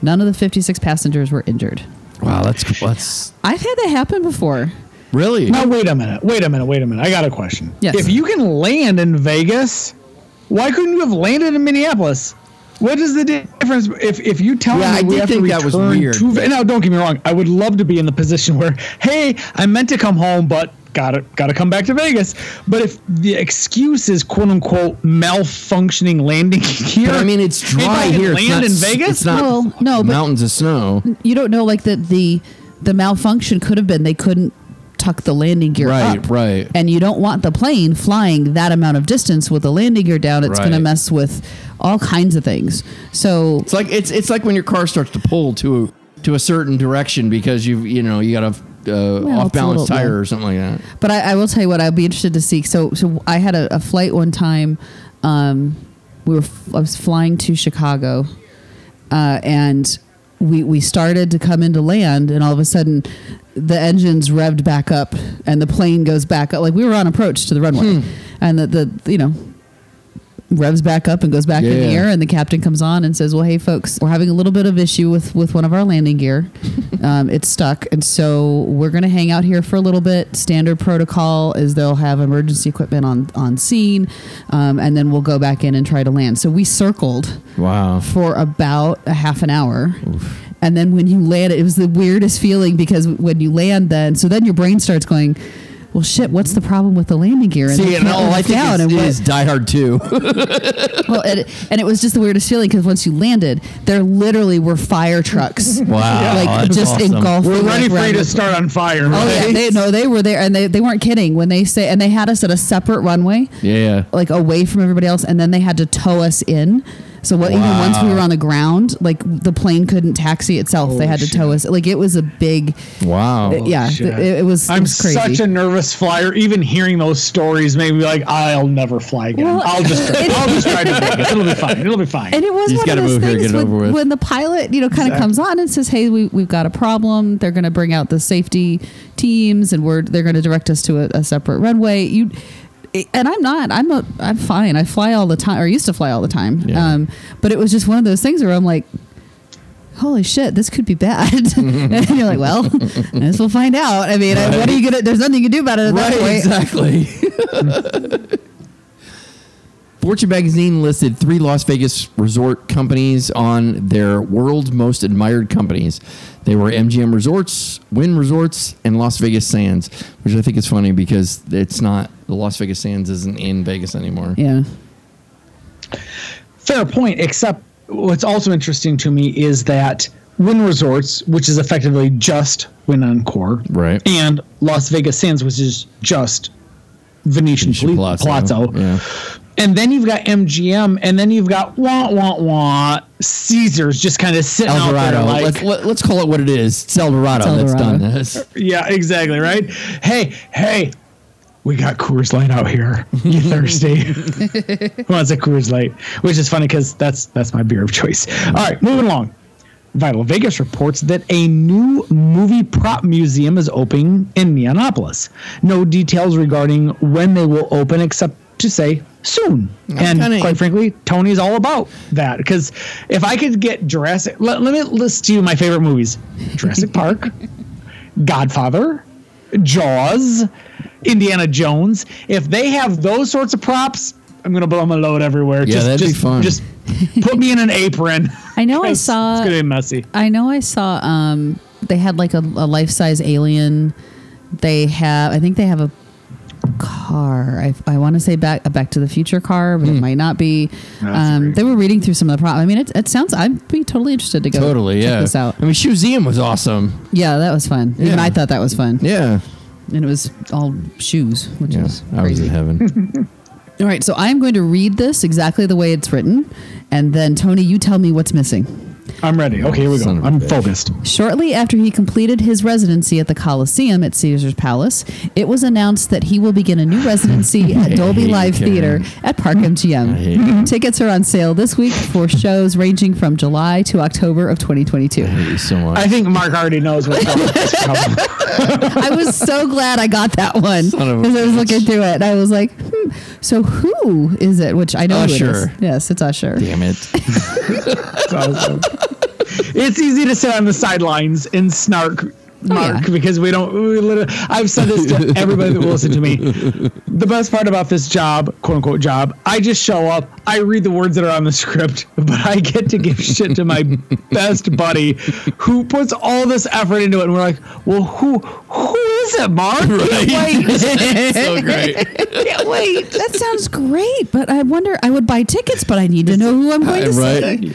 None of the 56 passengers were injured. Wow, that's that's I've had that happen before. really. Now wait a minute. Wait a minute. Wait a minute. I got a question. Yes. If you can land in Vegas, why couldn't you have landed in Minneapolis? What is the difference if, if you tell Yeah, me I we did have think to that was return weird. to Ve- now don't get me wrong, I would love to be in the position where hey, I meant to come home but gotta gotta come back to Vegas. But if the excuse is quote unquote malfunctioning landing gear, But I mean, it's if I dry can here. It's Land not, in Vegas? It's not Well, no, but- mountains of snow. You don't know like that the the malfunction could have been they couldn't tuck the landing gear Right, up. right. And you don't want the plane flying that amount of distance with the landing gear down. It's going to mess with all kinds of things. So It's like it's it's like when your car starts to pull to to a certain direction because you've you know you got to uh, Well, off balance little- tire yeah. or something like that. But I, I will tell you what I'd be interested to see. So, so I had a, a flight one time. Um, we were f- I was flying to Chicago, uh, and we we started to come into land, and all of a sudden, the engines revved back up, and the plane goes back up. Like we were on approach to the runway, and the, the you know revs back up and goes back in the air and the captain comes on and says well hey folks we're having a little bit of issue with with one of our landing gear. Um, it's stuck. And so we're going to hang out here for a little bit. Standard protocol is they'll have emergency equipment on on scene um, and then we'll go back in and try to land. So we circled Wow. for about a half an hour. And then when you land, it was the weirdest feeling because when you land, then so then your brain starts going, "Well, shit, what's the problem with the landing gear?" And See, they and all I lift think down, is, and what- is Die Hard 2. well, and, and it was just the weirdest feeling because once you landed, there literally were fire trucks, Wow, like that's just awesome. engulfing. We're ready like, for you to start on fire. Oh yeah, they no, they were there, and they, they weren't kidding when they say, and they had us at a separate runway, yeah. like away from everybody else, and then they had to tow us in. So what? Even once we were on the ground, like the plane couldn't taxi itself. they had to tow us. Like it was a big. Wow. Yeah, th- it, it was. I'm was crazy. such a nervous flyer. Even hearing those stories made me like, I'll never fly again. Well, I'll just, it- I'll just try to Vegas. it. It'll be fine. It'll be fine. and it was You one of gotta those move here, things get when, over with. when the pilot, you know, kind of comes on and says, "Hey, we, we've got a problem. They're going to bring out the safety teams, and we're they're going to direct us to a, a separate runway." You, and I'm not. I'm a. I'm fine. I fly all the time, or used to fly all the time. Yeah. Um, but it was just one of those things where I'm like. Holy shit! This could be bad, and you're like, "Well, I guess we'll find out." I mean, I- what are you gonna? There's nothing you can do about it at that Right, point. exactly. Fortune magazine listed three Las Vegas resort companies on their world's most admired companies. They were MGM Resorts, Wynn Resorts, and Las Vegas Sands, which I think is funny because it's not the Las Vegas Sands isn't in Vegas anymore. Yeah. Fair point, except what's also interesting to me is that Wynn Resorts, which is effectively just Wynn Encore, Right. and Las Vegas Sands, which is just Venetian, Venetian Pla- Palazzo, Palazzo. yeah. And then you've got MGM, and then you've got wah wah wah Caesars just kind of sitting El out there like, let's, let, us call it what it is. It's Eldorado It's El that's done this. yeah, exactly right. Hey, hey, we got Coors Light out here. You thirsty? Who wants a Coors Light? Which is funny because that's that's my beer of choice. All right, moving along. Vital Vegas reports that a new movie prop museum is opening in Neonopolis. No details regarding when they will open, except to say soon. and kinda- quite frankly, Tony's all about that because if I could get Jurassic, let, let me list to you my favorite movies: Jurassic Park, Godfather, Jaws, Indiana Jones. If they have those sorts of props, I'm gonna blow my load everywhere. Yeah, just, that'd be fun. Just put me in an apron. I know I saw. It's gonna be messy. I know I saw um they had like a, a life size alien. They have I think they have a car. I, I want to say back a Back to the Future car, but it might not be. Um, they were reading through some of the prop. I mean, it, it sounds. I'd be totally interested to go Totally, check yeah. this out. I mean, Museum was awesome. Yeah, that was fun. Even Yeah. I thought that was fun. Yeah. And it was all shoes, which Yeah, was I was crazy. in heaven. All right, so I'm going to read this exactly the way it's written, and then Tony, you tell me what's missing. I'm ready. Okay, here we go. Son of a I'm bitch. focused. Shortly after he completed his residency at the Coliseum at Caesar's Palace, it was announced that he will begin a new residency at Dolby Live Theater at Park MGM. Tickets are on sale this week for shows ranging from July to October of 2022. Thank you so much. I think Mark already knows what's going on. I was so glad I got that one Son of a because I was looking through it. And I was like, so who is it? Which I know who it is. Yes, it's Usher. Damn it. it's easy to sit on the sidelines and snark Mark Oh, yeah. because we don't. We literally, I've said this to everybody that will listen to me. The best part about this job, quote unquote job, I just show up, I read the words that are on the script, but I get to give shit to my best buddy who puts all this effort into it. And we're like, well, who who is it, Mark? Can't wait. so great. Can't wait. That sounds great, but I wonder. I would buy tickets, but I need to know who I'm going to Right. see.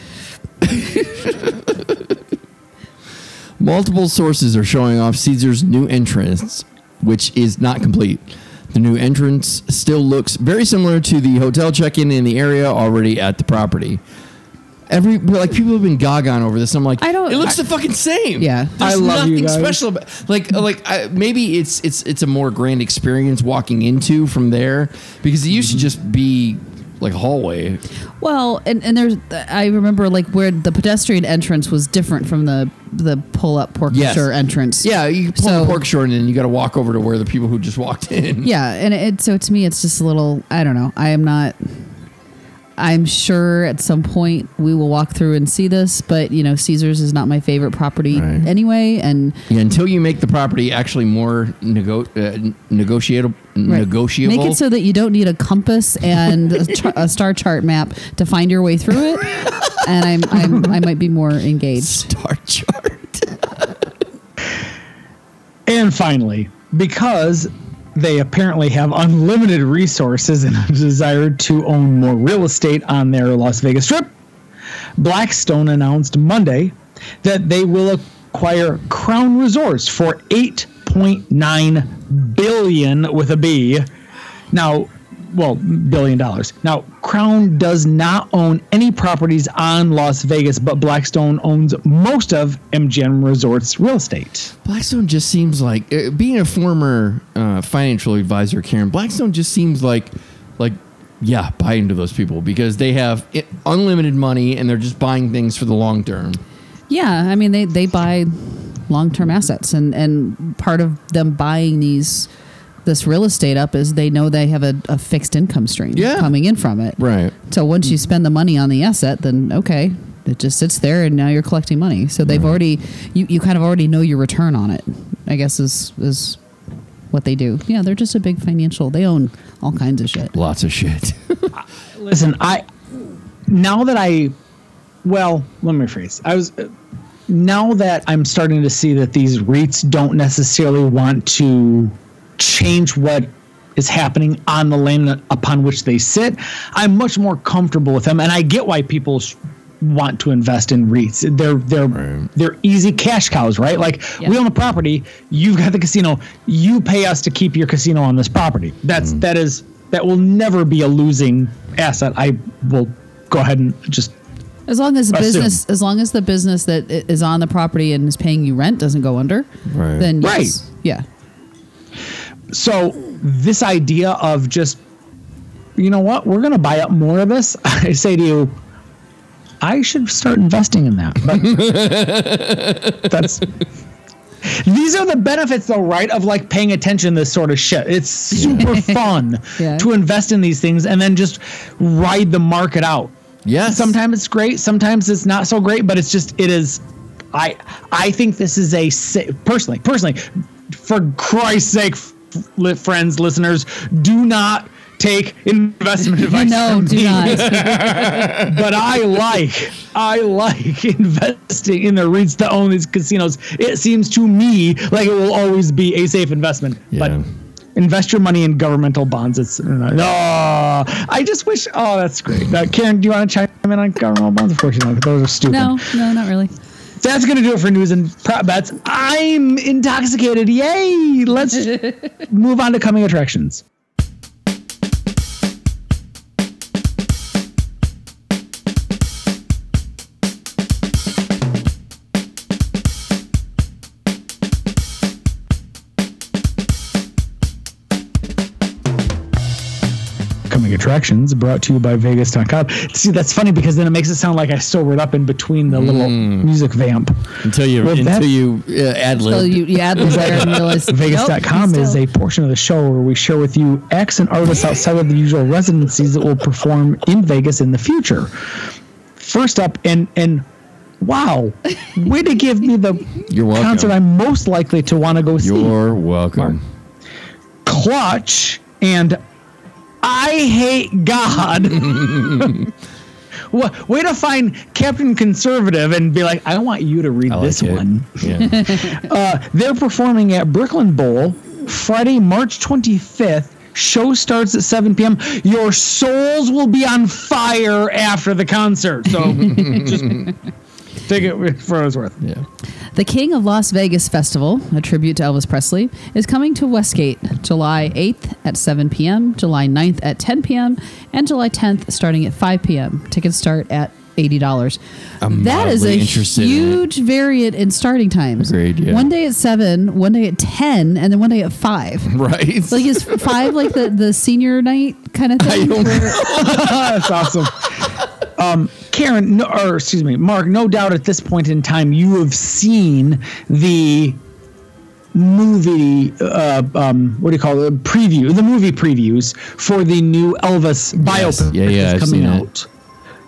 Multiple sources are showing off Caesar's new entrance, which is not complete. The new entrance still looks very similar to the hotel check-in in the area already at the property. Every like people have been gaga on over this. I'm like, I don't- It looks I- the fucking same. Yeah. there's I love you nothing guys. special. About, like like I, maybe it's it's it's a more grand experience walking into from there because it used Mm-hmm. to just be like hallway. Well, and, and there's I remember like where the pedestrian entrance was different from the the pull up pork Yes. sure entrance. Yeah, you pull So- the porte-cochere and then you got to walk over to where the people who just walked in. Yeah, and it so to me it's just a little I don't know. I am not I'm sure at some point we will walk through and see this, but you know, Caesars is not my favorite property Right. anyway and Yeah, until you make the property actually more nego- uh, negotiable, Right. negotiable. Make it so that you don't need a compass and a, char- a star chart map to find your way through it. And I'm, I'm I might be more engaged. star chart. And finally, because they apparently have unlimited resources and a desire to own more real estate on their Las Vegas Strip, Blackstone announced Monday that they will acquire Crown Resorts for 8.9 billion with a B. Now, well, billion dollars. Now, Crown does not own any properties on Las Vegas, but Blackstone owns most of MGM Resorts real estate. Blackstone just seems like uh, being a former uh, financial advisor, Karen. Blackstone just seems like, like, yeah, buy into those people because they have unlimited money and they're just buying things for the long term. Yeah, I mean they they buy long term assets, and and part of them buying these this real estate up is they know they have a, a fixed income stream Yeah. coming in from it. Right. So once you spend the money on the asset, then okay, it just sits there, and now you're collecting money. So they've already you, you kind of already know your return on it. I guess is is what they do. Yeah, they're just a big financial. They own all kinds of shit. Lots of shit. Listen, I now that I well, let me rephrase. I was now that I'm starting to see that these REITs don't necessarily want to change what is happening on the land upon which they sit, I'm much more comfortable with them, and I get why people sh- want to invest in REITs. They're they're Right. they're easy cash cows, right? Like Yeah. we own the property, you've got the casino, you pay us to keep your casino on this property. That's mm. that is that will never be a losing asset. I will go ahead and just As long as the Assume. business, as long as the business that i- is on the property and is paying you rent doesn't go under, Right. then yes. Right. yeah. So this idea of just you know what we're going to buy up more of this i say to you i should start investing in that. But that's these are the benefits though right of like paying attention to this sort of shit. It's super fun Yeah. to invest in these things and then just ride the market out. Yeah sometimes it's great sometimes it's not so great but it's just it is i i think this is a personally personally for christ's sake f- li- friends listeners do not take investment advice no, from do me. not. but i like i like investing in the REITs that own these casinos it seems to me like it will always be a safe investment Yeah. but invest your money in governmental bonds. It's no. I just wish. Oh, that's great. Uh, Karen, do you want to chime in on governmental bonds? Of course you don't. Those are stupid. no, no, not really. That's gonna do it for news and prop bets. I'm intoxicated. Yay! Let's move on to coming attractions. Attractions brought to you by Vegas.com. See, that's funny because then it makes it sound like I sobered up in between the little music vamp. until you Well, until that- you uh, ad So lib. you, you add this there and Vegas.com nope, is a portion of the show where we share with you acts and artists outside of the usual residencies that will perform in Vegas in the future. First up, and and wow, way to give me the You're concert I'm most likely to want to go see. You're welcome. Clutch and I hate God. Wa- Way to find Captain Conservative and be like, I want you to read like this it. one. Yeah. Uh, they're performing at Brooklyn Bowl Friday, March 25th. Show starts at 7 p.m. Your souls will be on fire after the concert. So just take it for what it's worth. yeah. The King of Las Vegas Festival, a tribute to Elvis Presley, is coming to Westgate July 8th at 7 p.m., July 9th at 10 p.m., and July 10th starting at 5 p.m. Tickets start at eighty dollars. I'm That is a mildly interested in huge variant in starting times. Agreed, yeah. One day at seven, one day at ten, and then one day at five. Right. Like is five like the the senior night kind of thing? don't where- That's awesome. Um, Karen, no, or excuse me, Mark. No doubt at this point in time, you have seen the movie. Uh, um, what do you call it? Preview. The movie previews for the new Elvis biopic Yeah, yeah, that's I've coming seen it. out.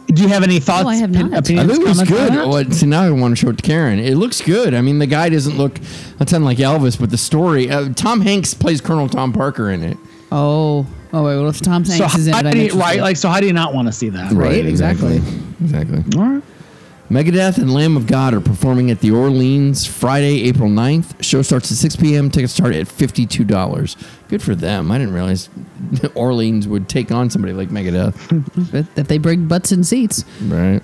Do you have any thoughts? Oh, I have opin- not. opinions, I think it was comments on good. that? Well, see, now I want to show it to Karen. It looks good. I mean, the guy doesn't look a ton like Elvis, but the story. Uh, Tom Hanks plays Colonel Tom Parker in it. oh, oh wait. Well, if Tom Hanks So is in how it, I'm you, interested. right, like so, how do you not want to see that? Right, exactly. Exactly. All right. Megadeth and Lamb of God are performing at the Orleans Friday, April 9th. Show starts at 6 p.m. Tickets start at $52. Good for them. I didn't realize Orleans would take on somebody like Megadeth. If- if they bring butts and seats. right.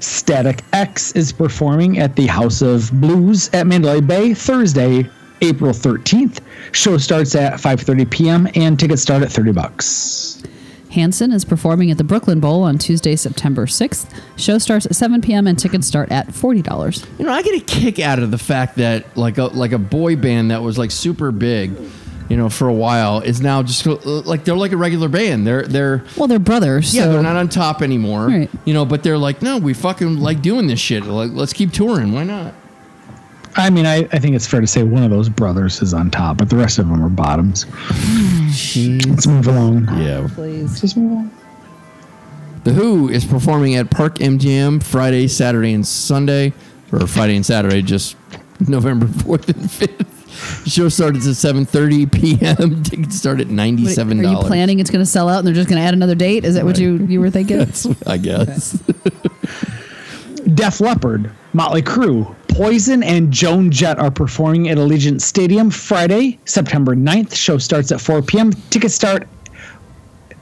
Static X is performing at the House of Blues at Mandalay Bay Thursday, April 13th. Show starts at 5:30 p.m. and tickets start at 30 bucks. Hanson is performing at the Brooklyn Bowl on Tuesday, September 6th. Show starts at 7 p.m. and tickets start at $40. You know, I get a kick out of the fact that like a like a boy band that was like super big, you know, for a while is now just uh, like they're like a regular band. They're they're Well, they're brothers. yeah, so they're not on top anymore. Right. You know, but they're like, no, we fucking like doing this shit. Like, let's keep touring. Why not? I mean, I, I think it's fair to say one of those brothers is on top, but the rest of them are bottoms. Let's move along. Yeah. Please. Just move on. The Who is performing at Park MGM Friday, Saturday, and Sunday, or Friday and Saturday, just November fourth and fifth. The show starts at seven thirty p.m. Tickets start at ninety Wait, Are you planning it's going to sell out and they're just going to add another date? Is that what you, you were thinking? I guess. Def Leppard, Motley Crue, Poison, and Joan Jett are performing at Allegiant Stadium Friday, September 9th. Show starts at 4 p.m. Tickets start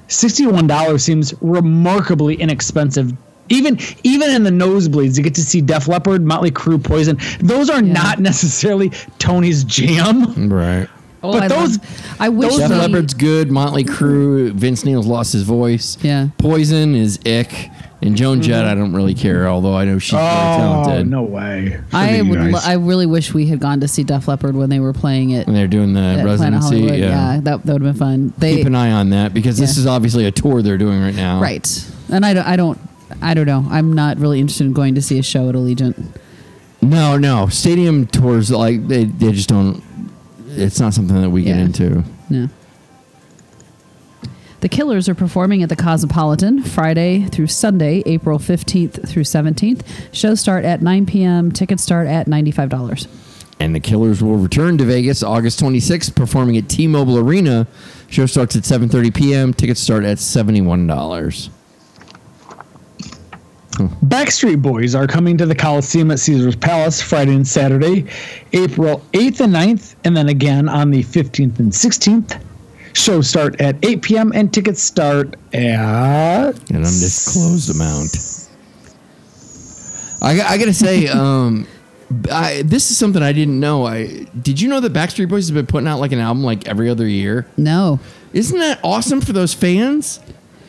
$61 seems remarkably inexpensive. Even even in the nosebleeds, you get to see Def Leppard, Motley Crue, Poison. Those are not necessarily Tony's jam. right. Oh, But I those- love- I wish Def they- Leppard's good. Motley Crue. Vince Neil's lost his voice. Yeah. Poison is ick. And Joan Jett, I don't really care, although I know she's very Oh, talented. no way. I Forget you would. Lo- guys. I really wish we had gone to see Def Leppard when they were playing it When they're doing the at Planet residency. Hollywood. Yeah. that that would have been fun. They Keep an eye on that because this Yeah. is obviously a tour they're doing right now. right, and I don't. I don't. I don't know. I'm not really interested in going to see a show at Allegiant. No, no. Stadium tours, like, they, they just don't. It's not something that we get Yeah. into. No. The Killers are performing at the Cosmopolitan Friday through Sunday, April 15th through 17th. Shows start at 9 p.m. Tickets start at $95. And the Killers will return to Vegas August 26th, performing at T-Mobile Arena. Show starts at 7:30 p.m. Tickets start at $71. Hmm. Backstreet Boys are coming to the Coliseum at Caesar's Palace Friday and Saturday, April 8th and 9th, and then again on the 15th and 16th. Shows start at 8 p.m. and tickets start at An undisclosed amount. I, got- I gotta say, um, I, this is something I didn't know. I did you know that Backstreet Boys have been putting out like an album like every other year? No. Isn't that awesome for those fans?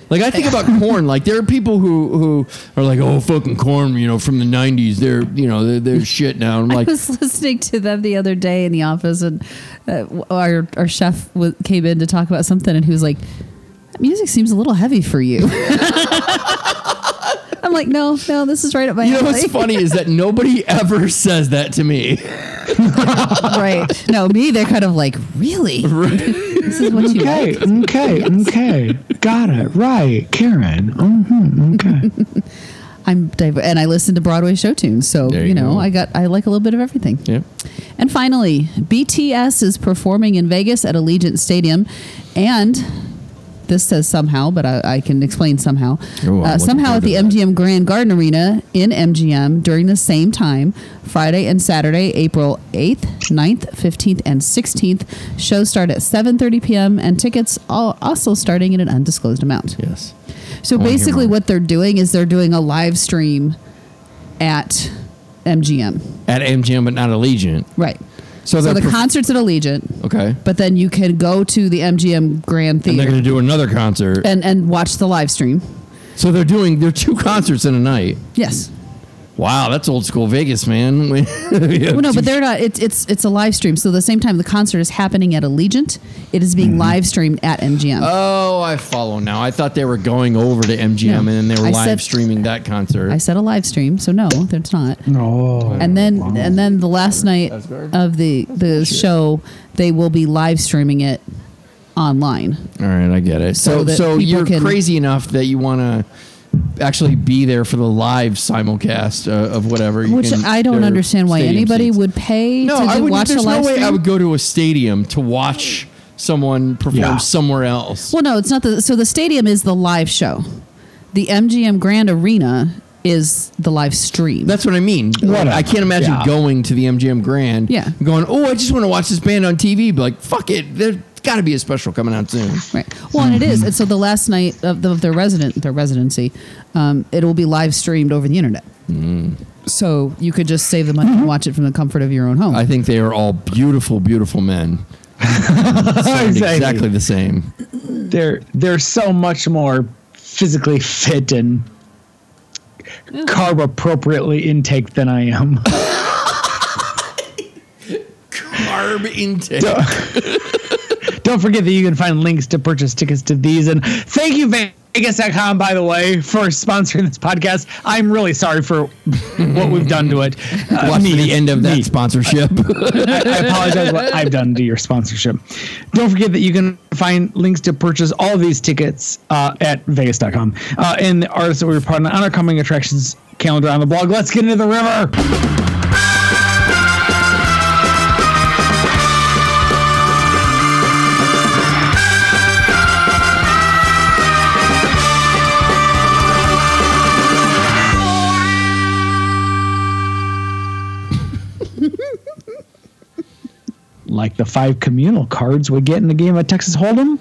Like I think about Korn. Like there are people who who are like, oh fucking Korn, you know, from the '90s. They're you know they're, they're shit now. I'm like, I was listening to them the other day in the office, and uh, our our chef w- came in to talk about something, and he was like, "That music seems a little heavy for you." I'm like, "No, no, this is right up my you know alley." what's funny is that nobody ever says that to me. right? No, me, they're kind of like, "Really? This is what you Okay, like?" okay, okay. Got it. Right. Karen. hmm okay. I'm div- and I listen to Broadway show tunes, so you, you know, go. I got I like a little bit of everything. Yeah. And finally, BTS is performing in Vegas at Allegiant Stadium, and this says somehow, but I, I can explain somehow. Ooh, uh, somehow at the that. MGM Grand Garden Arena in MGM during the same time, Friday and Saturday, April 8th, 9th, 15th, and 16th. Shows start at 7:30 p.m. and tickets all also starting at an undisclosed amount. Yes. So basically, what they're doing is they're doing a live stream at MGM. At MGM, but not Allegiant. Right. So So, the concert's at Allegiant, Okay. but then you can go to the MGM Grand Theater. And they're going to do another concert. and, and watch the live stream. So they're doing they're two concerts in a night. Yes. Wow, that's old school Vegas, man. Well, no, but they're not. It's it's it's a live stream. So the same time the concert is happening at Allegiant, it is being mm-hmm. live streamed at MGM. Oh, I follow now. I thought they were going over to MGM No. and then they were I live said- streaming that concert. I said a live stream, so no, it's not. No. And then and then the last night of the the show, they will be live streaming it online. All right, I get it. So So, so, you're can- crazy enough that you want to actually be there for the live simulcast uh, of whatever. You Which can, I don't understand why anybody seats. would pay No, to I do, would. watch There's a live no way stream. I would go to a stadium to watch someone perform Yeah. somewhere else. Well, no, it's not the. So the stadium is the live show. The MGM Grand Arena is the live stream. That's what I mean. Like, Whatever. I can't imagine Yeah. going to the MGM Grand. Yeah. Going, oh, I just want to watch this band on TV. But like, fuck it. There's got to be a special coming out soon. Right. Well, and it is. And so the last night of, the, of their resident their residency, um, it will be live streamed over the internet. So you could just save the money and watch it from the comfort of your own home. I think they are all beautiful, beautiful men. Exactly. exactly the same. they're they're so much more physically fit and carb appropriately intake than I am. Carb intake. Don't forget that you can find links to purchase tickets to these. And thank you, Vegas.com, by the way, for sponsoring this podcast. I'm really sorry for what we've done to it. Uh, Watch me, the end of that me. sponsorship. I, I apologize what I've done to your sponsorship. Don't forget that you can find links to purchase all of these tickets uh, at Vegas.com. Uh, and the artists that we were part of on our coming attractions calendar on the blog. Let's get into the river. Like the five communal cards we get in the game of Texas Hold'em,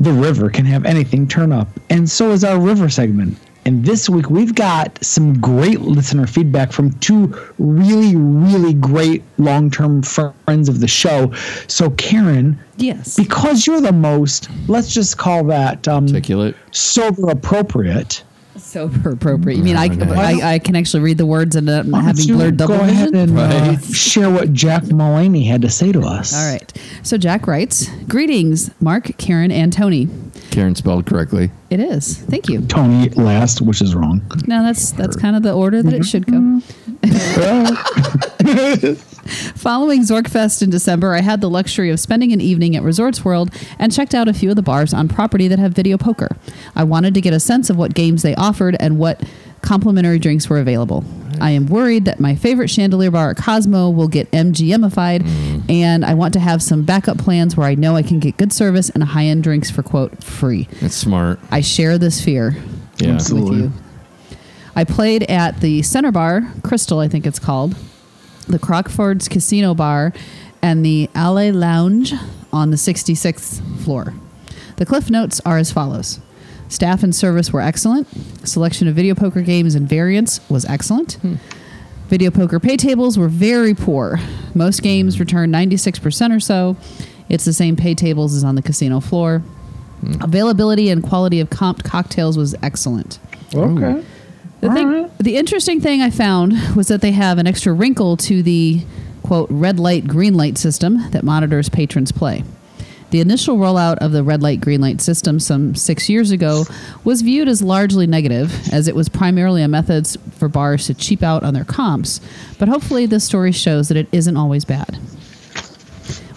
the river can have anything turn up, and so is our river segment. And this week we've got some great listener feedback from two really, really great long-term friends of the show. So Karen, yes. because you're the most, let's just call that um, Articulate. sober appropriate. Sober appropriate. You mean I, I, I can actually read the words and uh, having you blurred double go ahead vision? and uh, share what Jack Mullaney had to say to us. All right. So Jack writes, "Greetings, Mark, Karen, and Tony." Karen spelled correctly. It is. Thank you. Tony last, which is wrong. No, that's that's kind of the order that it should go. Following Zorkfest in December, I had the luxury of spending an evening at Resorts World and checked out a few of the bars on property that have video poker. I wanted to get a sense of what games they offered and what complimentary drinks were available. I am worried that my favorite chandelier bar at Cosmo will get MGMified, mm. and I want to have some backup plans where I know I can get good service and high end drinks for quote free. That's smart. I share this fear Yeah. Absolutely. with you. I played at the Center Bar, Crystal, I think it's called, the Crockford's Casino Bar, and the Allē Lounge on the 66th floor. The cliff notes are as follows. Staff and service were excellent. Selection of video poker games and variants was excellent. Hmm. Video poker pay tables were very poor. Most games returned 96% or so. It's the same pay tables as on the casino floor. Hmm. Availability and quality of comped cocktails was excellent. Okay. The thing, the interesting thing I found was that they have an extra wrinkle to the quote red light green light system that monitors patrons play. The initial rollout of the red light green light system some six years ago was viewed as largely negative, as it was primarily a method for bars to cheap out on their comps. But hopefully, this story shows that it isn't always bad.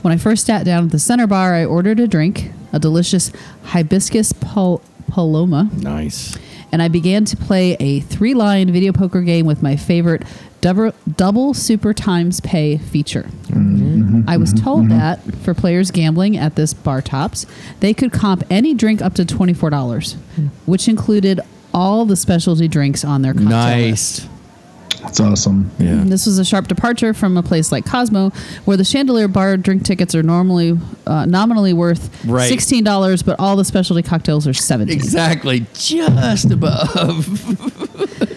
When I first sat down at the center bar, I ordered a drink, a delicious hibiscus pal- paloma, Nice. and I began to play a three line video poker game with my favorite double, double super times pay feature. Mm. Mm-hmm. I was mm-hmm. told mm-hmm. that for players gambling at this bar tops, they could comp any drink up to $24, hmm. which included all the specialty drinks on their cocktail list. Nice. That's awesome. Yeah. This was a sharp departure from a place like Cosmo, where the Chandelier Bar drink tickets are normally uh, nominally worth Right. sixteen dollars, but all the specialty cocktails are seventeen. Exactly. Just above.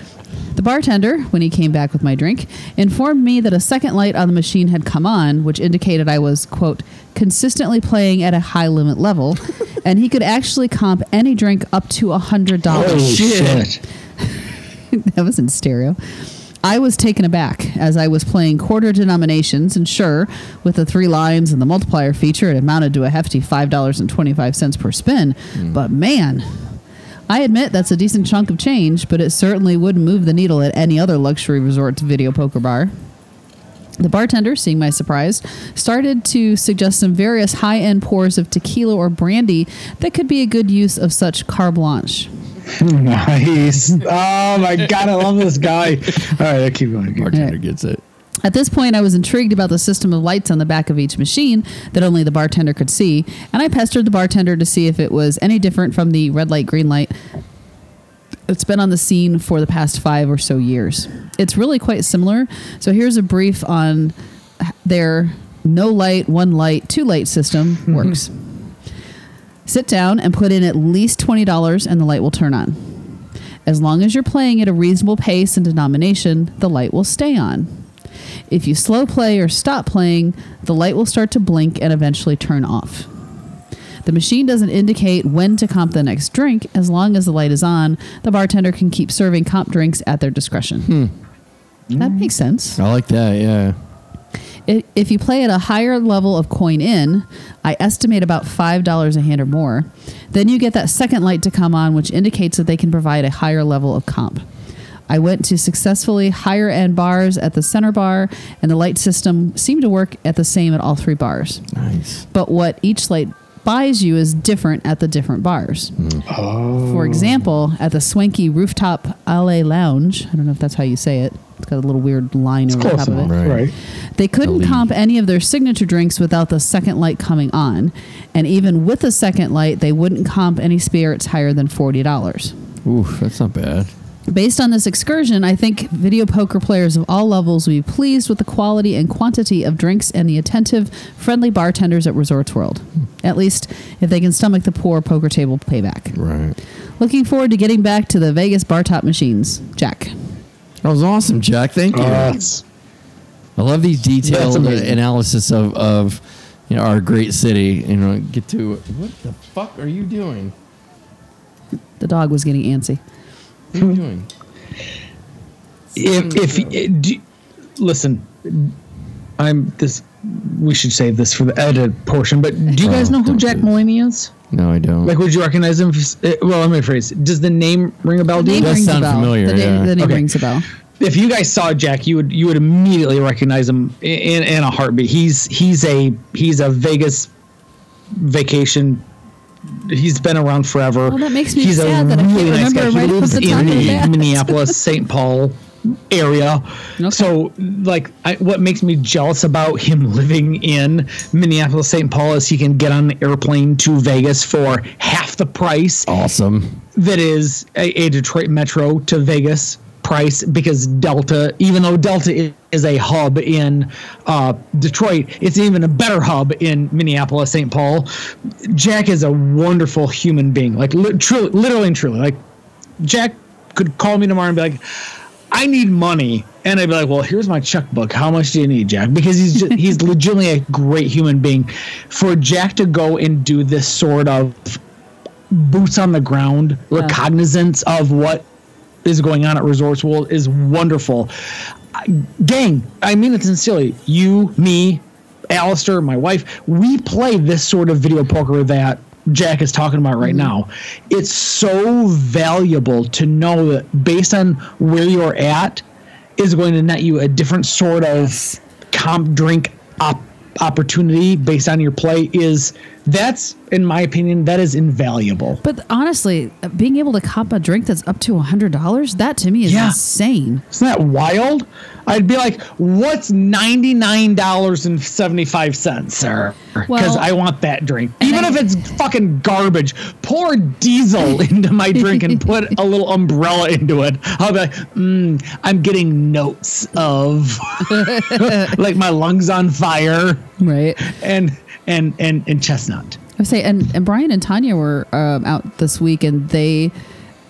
The bartender, when he came back with my drink, informed me that a second light on the machine had come on, which indicated I was, quote, consistently playing at a high limit level, and he could actually comp any drink up to a hundred dollars. Holy shit. shit. that was in stereo. I was taken aback as I was playing quarter denominations, and sure, with the three lines and the multiplier feature, it amounted to a hefty $5.25 per spin. Hmm. But man, I admit that's a decent chunk of change, but it certainly wouldn't move the needle at any other luxury resort's video poker bar. The bartender, seeing my surprise, started to suggest some various high end pours of tequila or brandy that could be a good use of such carte blanche. Nice. Oh my god, I love this guy. All right, keep going. Keep going. Bartender gets it. At this point, I was intrigued about the system of lights on the back of each machine that only the bartender could see, and I pestered the bartender to see if it was any different from the red light, green light that's been on the scene for the past five or so years. It's really quite similar. So here's a brief on their no light, one light, two light system works. Sit down and put in at least $20 and the light will turn on. As long as you're playing at a reasonable pace and denomination, the light will stay on. If you slow play or stop playing, the light will start to blink and eventually turn off. The machine doesn't indicate when to comp the next drink. As long as the light is on, the bartender can keep serving comp drinks at their discretion. Hmm. That makes sense. I like that. Yeah. If you play at a higher level of coin in, I estimate about $5 a hand or more, then you get that second light to come on, which indicates that they can provide a higher level of comp. I went to successfully higher end bars at the center bar, and the light system seemed to work at the same at all three bars. Nice. But what each light buys you is different at the different bars. Oh. For example, at the swanky rooftop Allē Lounge, I don't know if that's how you say it. It's got a little weird line over the Close top of it. Right. right? They couldn't The comp any of their signature drinks without the second light coming on. And even with the second light, they wouldn't comp any spirits higher than $40. Oof, that's not bad. Based on this excursion, I think video poker players of all levels will be pleased with the quality and quantity of drinks and the attentive, friendly bartenders at Resorts World. At least if they can stomach the poor poker table payback. Right. Looking forward to getting back to the Vegas bar top machines. Jack. That was awesome, Jack. Thank you. That's I love these detailed analysis of, of you know our great city. You know, get to what the fuck are you doing? The dog was getting antsy. What are you doing? if if eh, do, listen, I'm this. We should save this for the edit portion. But do you guys Oh, know who Jack do. Mulaney is? No, I don't. Like, would you recognize him? If you, s- eh, well, let me rephrase. Does the name ring a bell? The name does sound bell. familiar, The, name- yeah. the name Okay. rings a bell. if you guys saw Jack, you would you would immediately recognize him in, in a heartbeat. He's he's a he's a Vegas vacation. He's been around forever. Well, that makes me he's sad that I can't remember He right off lives in the. Minneapolis, St. Paul area. Okay. So, like, I, what makes me jealous about him living in Minneapolis, St. Paul is he can get on an airplane to Vegas for half the price awesome. that is a, a Detroit Metro to Vegas price because Delta, even though Delta i- is a hub in uh, Detroit, it's even a better hub in Minneapolis, St. Paul. Jack is a wonderful human being, like li- truly, literally and truly. Like Jack could call me tomorrow and be like, "I need money," and I'd be like, "Well, here's my checkbook. How much do you need, Jack?" Because he's just, he's legitimately a great human being. For Jack to go and do this sort of boots on the ground recognizance of what is going on at Resorts World is wonderful. Gang, I mean it sincerely. You, me, Alistair, my wife, we play this sort of video poker that Jack is talking about right mm-hmm. now. It's so valuable to know that based on where you're at is going to net you a different sort of comp drink op- opportunity based on your play is that's in my opinion that is invaluable. But honestly, being able to cop a drink that's up to $100, that to me is Yeah. insane. Isn't that wild? I'd be like, "What's ninety nine dollars and seventy five cents, sir?" Because Well- I want that drink, even I- if it's fucking garbage. Pour diesel into my drink and put a little umbrella into it. I'll be like, mm, "I'm getting notes of like my lungs on fire Right. and and and and chestnut." I would say, and, and Brian and Tanya were um, out this week and they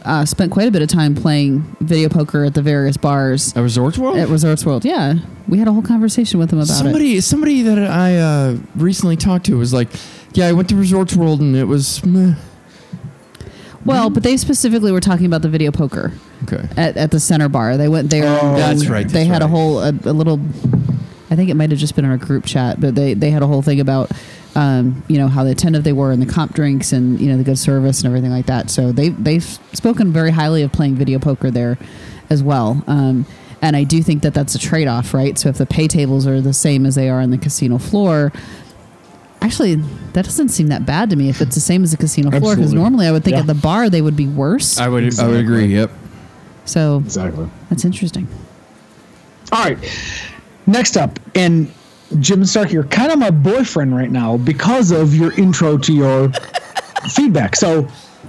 uh, spent quite a bit of time playing video poker at the various bars At Resorts World. at Resorts World. Yeah. We had a whole conversation with them about it. somebody somebody that I uh, recently talked to was like, Yeah, I went to Resorts World and it was meh. Well, but they specifically were talking about the video poker okay. at, at the center bar. They went there. Oh, that's and right, They that's had a whole a, a little. I think it might have just been in our group chat, but they they had a whole thing about. Um, you know how attentive they were and the comp drinks and you know the good service and everything like that. So they they've spoken very highly of playing video poker there as well. Um, and I do think that that's a trade off, right? So if the pay tables are the same as they are on the casino floor, actually that doesn't seem that bad to me if it's the same as the casino floor. Because normally I would think Yeah. at the bar they would be worse. I would I would agree. Yep. so Exactly. that's interesting. All right. Next up, and Jim Stark, you're kind of my boyfriend right now because of your intro to your feedback. So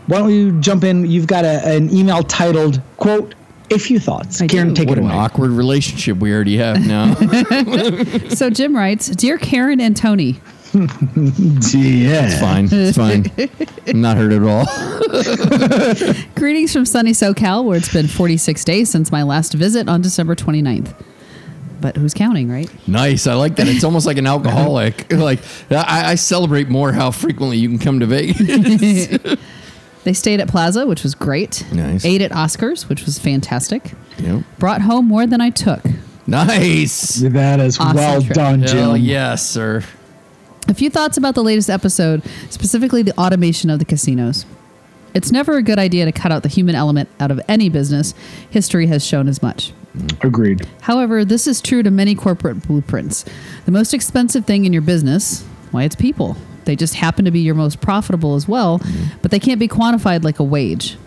why don't you jump in? You've got a, an email titled, quote, a few thoughts. I Karen, do. take What it an awkward relationship we already have now. So Jim writes, "Dear Karen and Tony, Yeah. It's fine. It's fine. I'm not hurt at all. greetings from sunny SoCal, where it's been 46 days since my last visit on December 29th. But who's counting, right? Nice. I like that. It's almost like an alcoholic. like I, I celebrate more how frequently you can come to Vegas. They stayed at Plaza, which was great. Nice. Ate at Oscar's, which was fantastic. yep. Brought home more than I took. Nice. That is Awesome well trip. done, Jim. Hell yes, sir. A few thoughts about the latest episode, specifically the automation of the casinos. It's never a good idea to cut out the human element out of any business. History has shown as much. Agreed. However, this is true to many corporate blueprints. The most expensive thing in your business, why, it's people. They just happen to be your most profitable as well, mm-hmm. but they can't be quantified like a wage.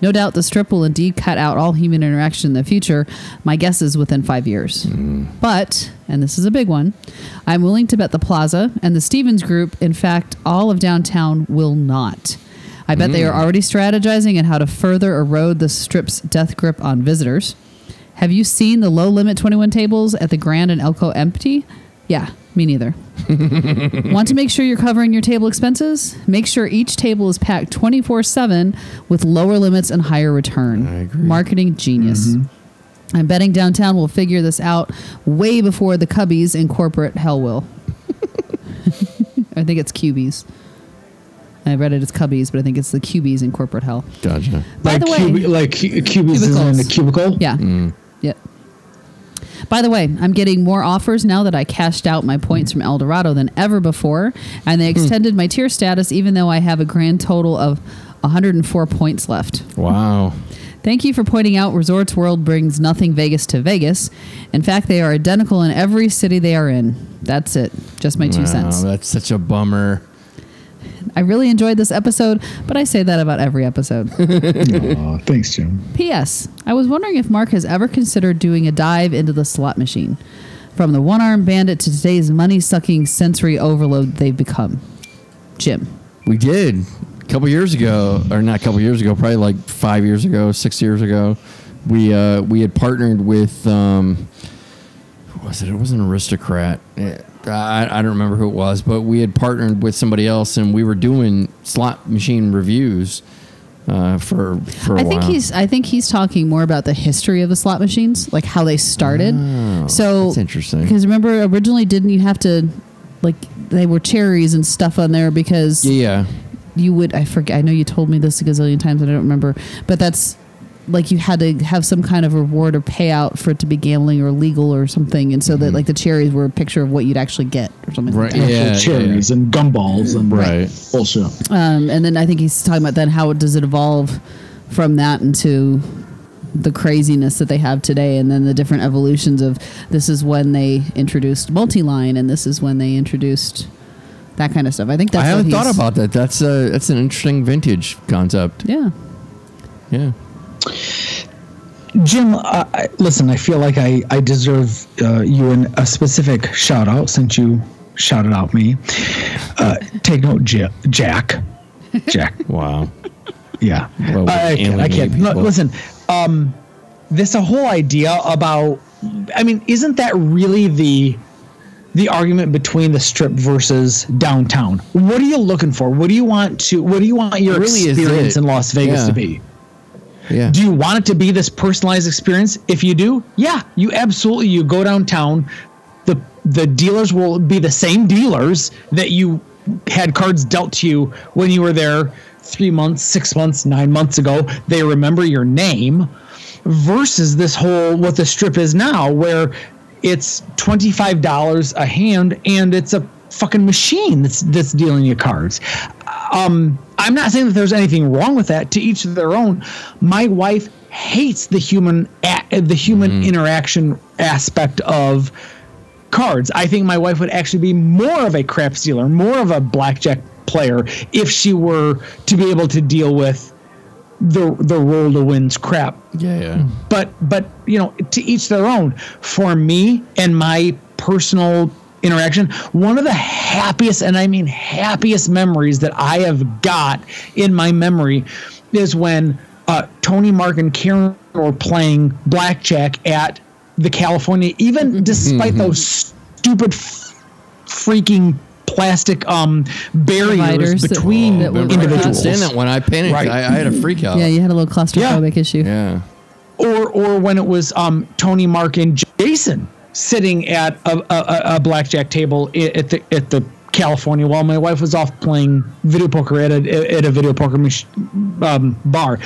No doubt the strip will indeed cut out all human interaction in the future. My guess is within five years. Mm-hmm. But, and this is a big one, I'm willing to bet the Plaza and the Stevens Group, in fact, all of downtown will not. I bet they are mm. already strategizing on how to further erode the strip's death grip on visitors. Have you seen the low limit 21 tables at the Grand and Elko empty? Yeah, me neither. Want to make sure you're covering your table expenses? Make sure each table is packed 24 7 with lower limits and higher return. I agree. Marketing genius. Mm-hmm. I'm betting downtown will figure this out way before the Cubbies in corporate hell will. I think it's Cubies. I read it as Cubbies, but I think it's the Cubies in corporate hell. Gotcha. By like the way- cubi- like cu- cubes is in Cubicles. a cubicle. Yeah. Mm. Yep. By the way, I'm getting more offers now that I cashed out my points from Eldorado than ever before, and they hmm. extended my tier status even though I have a grand total of 104 points left. Wow. Thank you for pointing out Resorts World brings nothing Vegas to Vegas. In fact, they are identical in every city they are in. That's it. Just my two Wow, cents. That's such a bummer. I really enjoyed this episode, but I say that about every episode. Aw, thanks, Jim. P.S. I was wondering if Mark has ever considered doing a dive into the slot machine. From the one armed bandit to today's money sucking sensory overload they've become. Jim. We did a couple years ago, or not a couple years ago, probably like five years ago, six years ago. We uh, we had partnered with um, who was it? It was an Aristocrat. Eh, I, I don't remember who it was, but we had partnered with somebody else, and we were doing slot machine reviews uh, for for a I think while. he's I think he's talking more about the history of the slot machines, like how they started. so Oh, that's interesting. Because remember originally didn't you have to like they were cherries and stuff on there because yeah, yeah. you would I forget I know you told me this a gazillion times and I don't remember but that's like you had to have some kind of reward or payout for it to be gambling or legal or something and so that like the cherries were a picture of what you'd actually get or something Mm-hmm. Right, like that. yeah. Actual cherries and gumballs and Right. bullshit. um, and then I think he's talking about then how does it evolve from that into the craziness that they have today and then the different evolutions of this is when they introduced multi-line and this is when they introduced that kind of stuff I think that's I haven't thought about that. That's uh, that's an interesting vintage concept. yeah Yeah. Jim, uh, I, listen, I feel like I, I deserve uh, you an, a specific shout out since you shouted out me. Uh, take note, J- Jack. Jack. Wow. Yeah. Well, we I can't. I can't. No, listen, um, this a whole idea about. I mean, isn't that really the the argument between the strip versus downtown? What are you looking for? What do you want to? What do you want your really experience in Las Vegas Yeah. to be? Yeah. Do you want it to be this personalized experience? If you do, yeah, you absolutely you go downtown. The the dealers will be the same dealers that you had cards dealt to you when you were there three months, six months, nine months ago. They remember your name versus this whole what the strip is now, where it's twenty five dollars a hand and it's a fucking machine that's that's dealing you cards. Um, I'm not saying that there's anything wrong with that. To each their own. My wife hates the human a- the human mm-hmm. interaction aspect of cards. I think my wife would actually be more of a crap dealer, more of a blackjack player if she were to be able to deal with the the roll to wins crap. Yeah, yeah. But but you know, to each their own. For me and my personal interaction, one of the happiest and I mean happiest memories that I have got in my memory is when uh, Tony, Mark, and Karen were playing blackjack at the California, even despite those stupid f- freaking plastic um barriers Dividers between that were- Remember, I couldn't individuals stand that when I panicked. Right. I, I had a freak out. Yeah, you had a little claustrophobic issue. Yeah. or or when it was um, Tony, Mark, and Jason sitting at a, a, a blackjack table at the at the California while my wife was off playing video poker at a at a video poker mach- um, bar.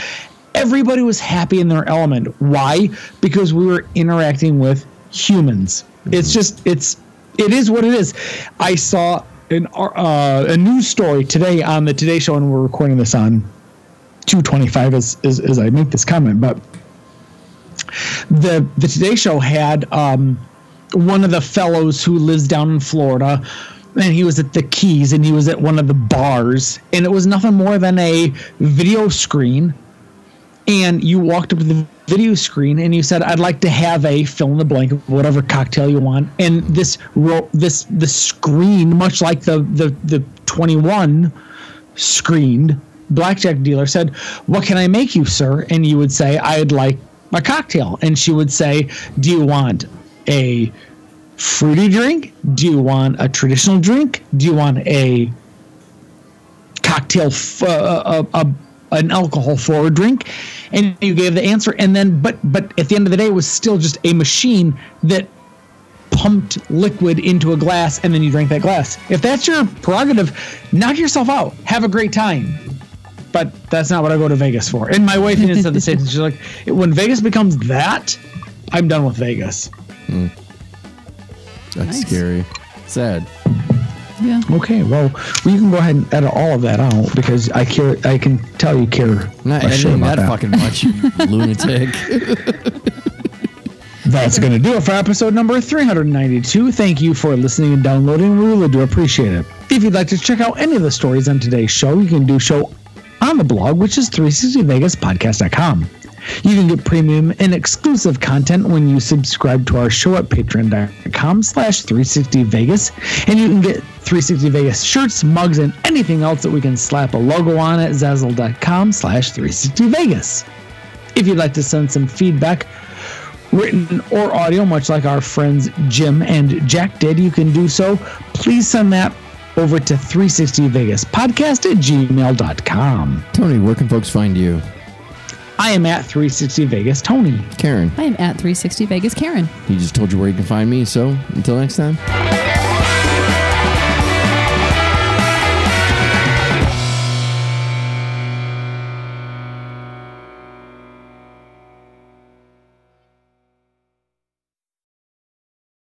Everybody was happy in their element. Why? Because we were interacting with humans. It's just it's it is what it is. I saw an uh, a news story today on the Today Show, and we're recording this on 225 as, as, as I make this comment, but the the Today Show had um, one of the fellows who lives down in Florida, and he was at the Keys, and he was at one of the bars, and it was nothing more than a video screen, and you walked up to the video screen and you said, "I'd like to have a fill in the blank whatever cocktail you want," and this this the screen, much like the the the 21 screened blackjack dealer said, "What can I make you, sir?" And you would say, "I'd like a cocktail." And she would say, "Do you want a fruity drink? Do you want a traditional drink? Do you want a cocktail, f- uh, a, a, an alcohol forward drink?" And you gave the answer, and then, but but at the end of the day, it was still just a machine that pumped liquid into a glass and then you drank that glass. If that's your prerogative, knock yourself out. Have a great time. But that's not what I go to Vegas for. And my wife even said the same thing. She's like, when Vegas becomes that, I'm done with Vegas. Mm. That's Nice. scary. Sad. Yeah. Okay, well, you can go ahead and edit all of that out because I care. I can tell you care. Not editing about that, fucking much, lunatic. That's going to do it for episode number 392. Thank you for listening and downloading. We really do appreciate it. If you'd like to check out any of the stories on today's show, you can do so on the blog, which is 360vegaspodcast.com. You can get premium and exclusive content when you subscribe to our show at patreon.com slash 360vegas. And you can get 360 Vegas shirts, mugs, and anything else that we can slap a logo on at zazzle.com slash 360vegas. If you'd like to send some feedback, written or audio, much like our friends Jim and Jack did, you can do so. Please send that over to 360vegaspodcast at gmail.com. Tony, where can folks find you? I am at 360 Vegas Tony. Karen, I am at 360 Vegas Karen. he just told you where you can find me. So until next time.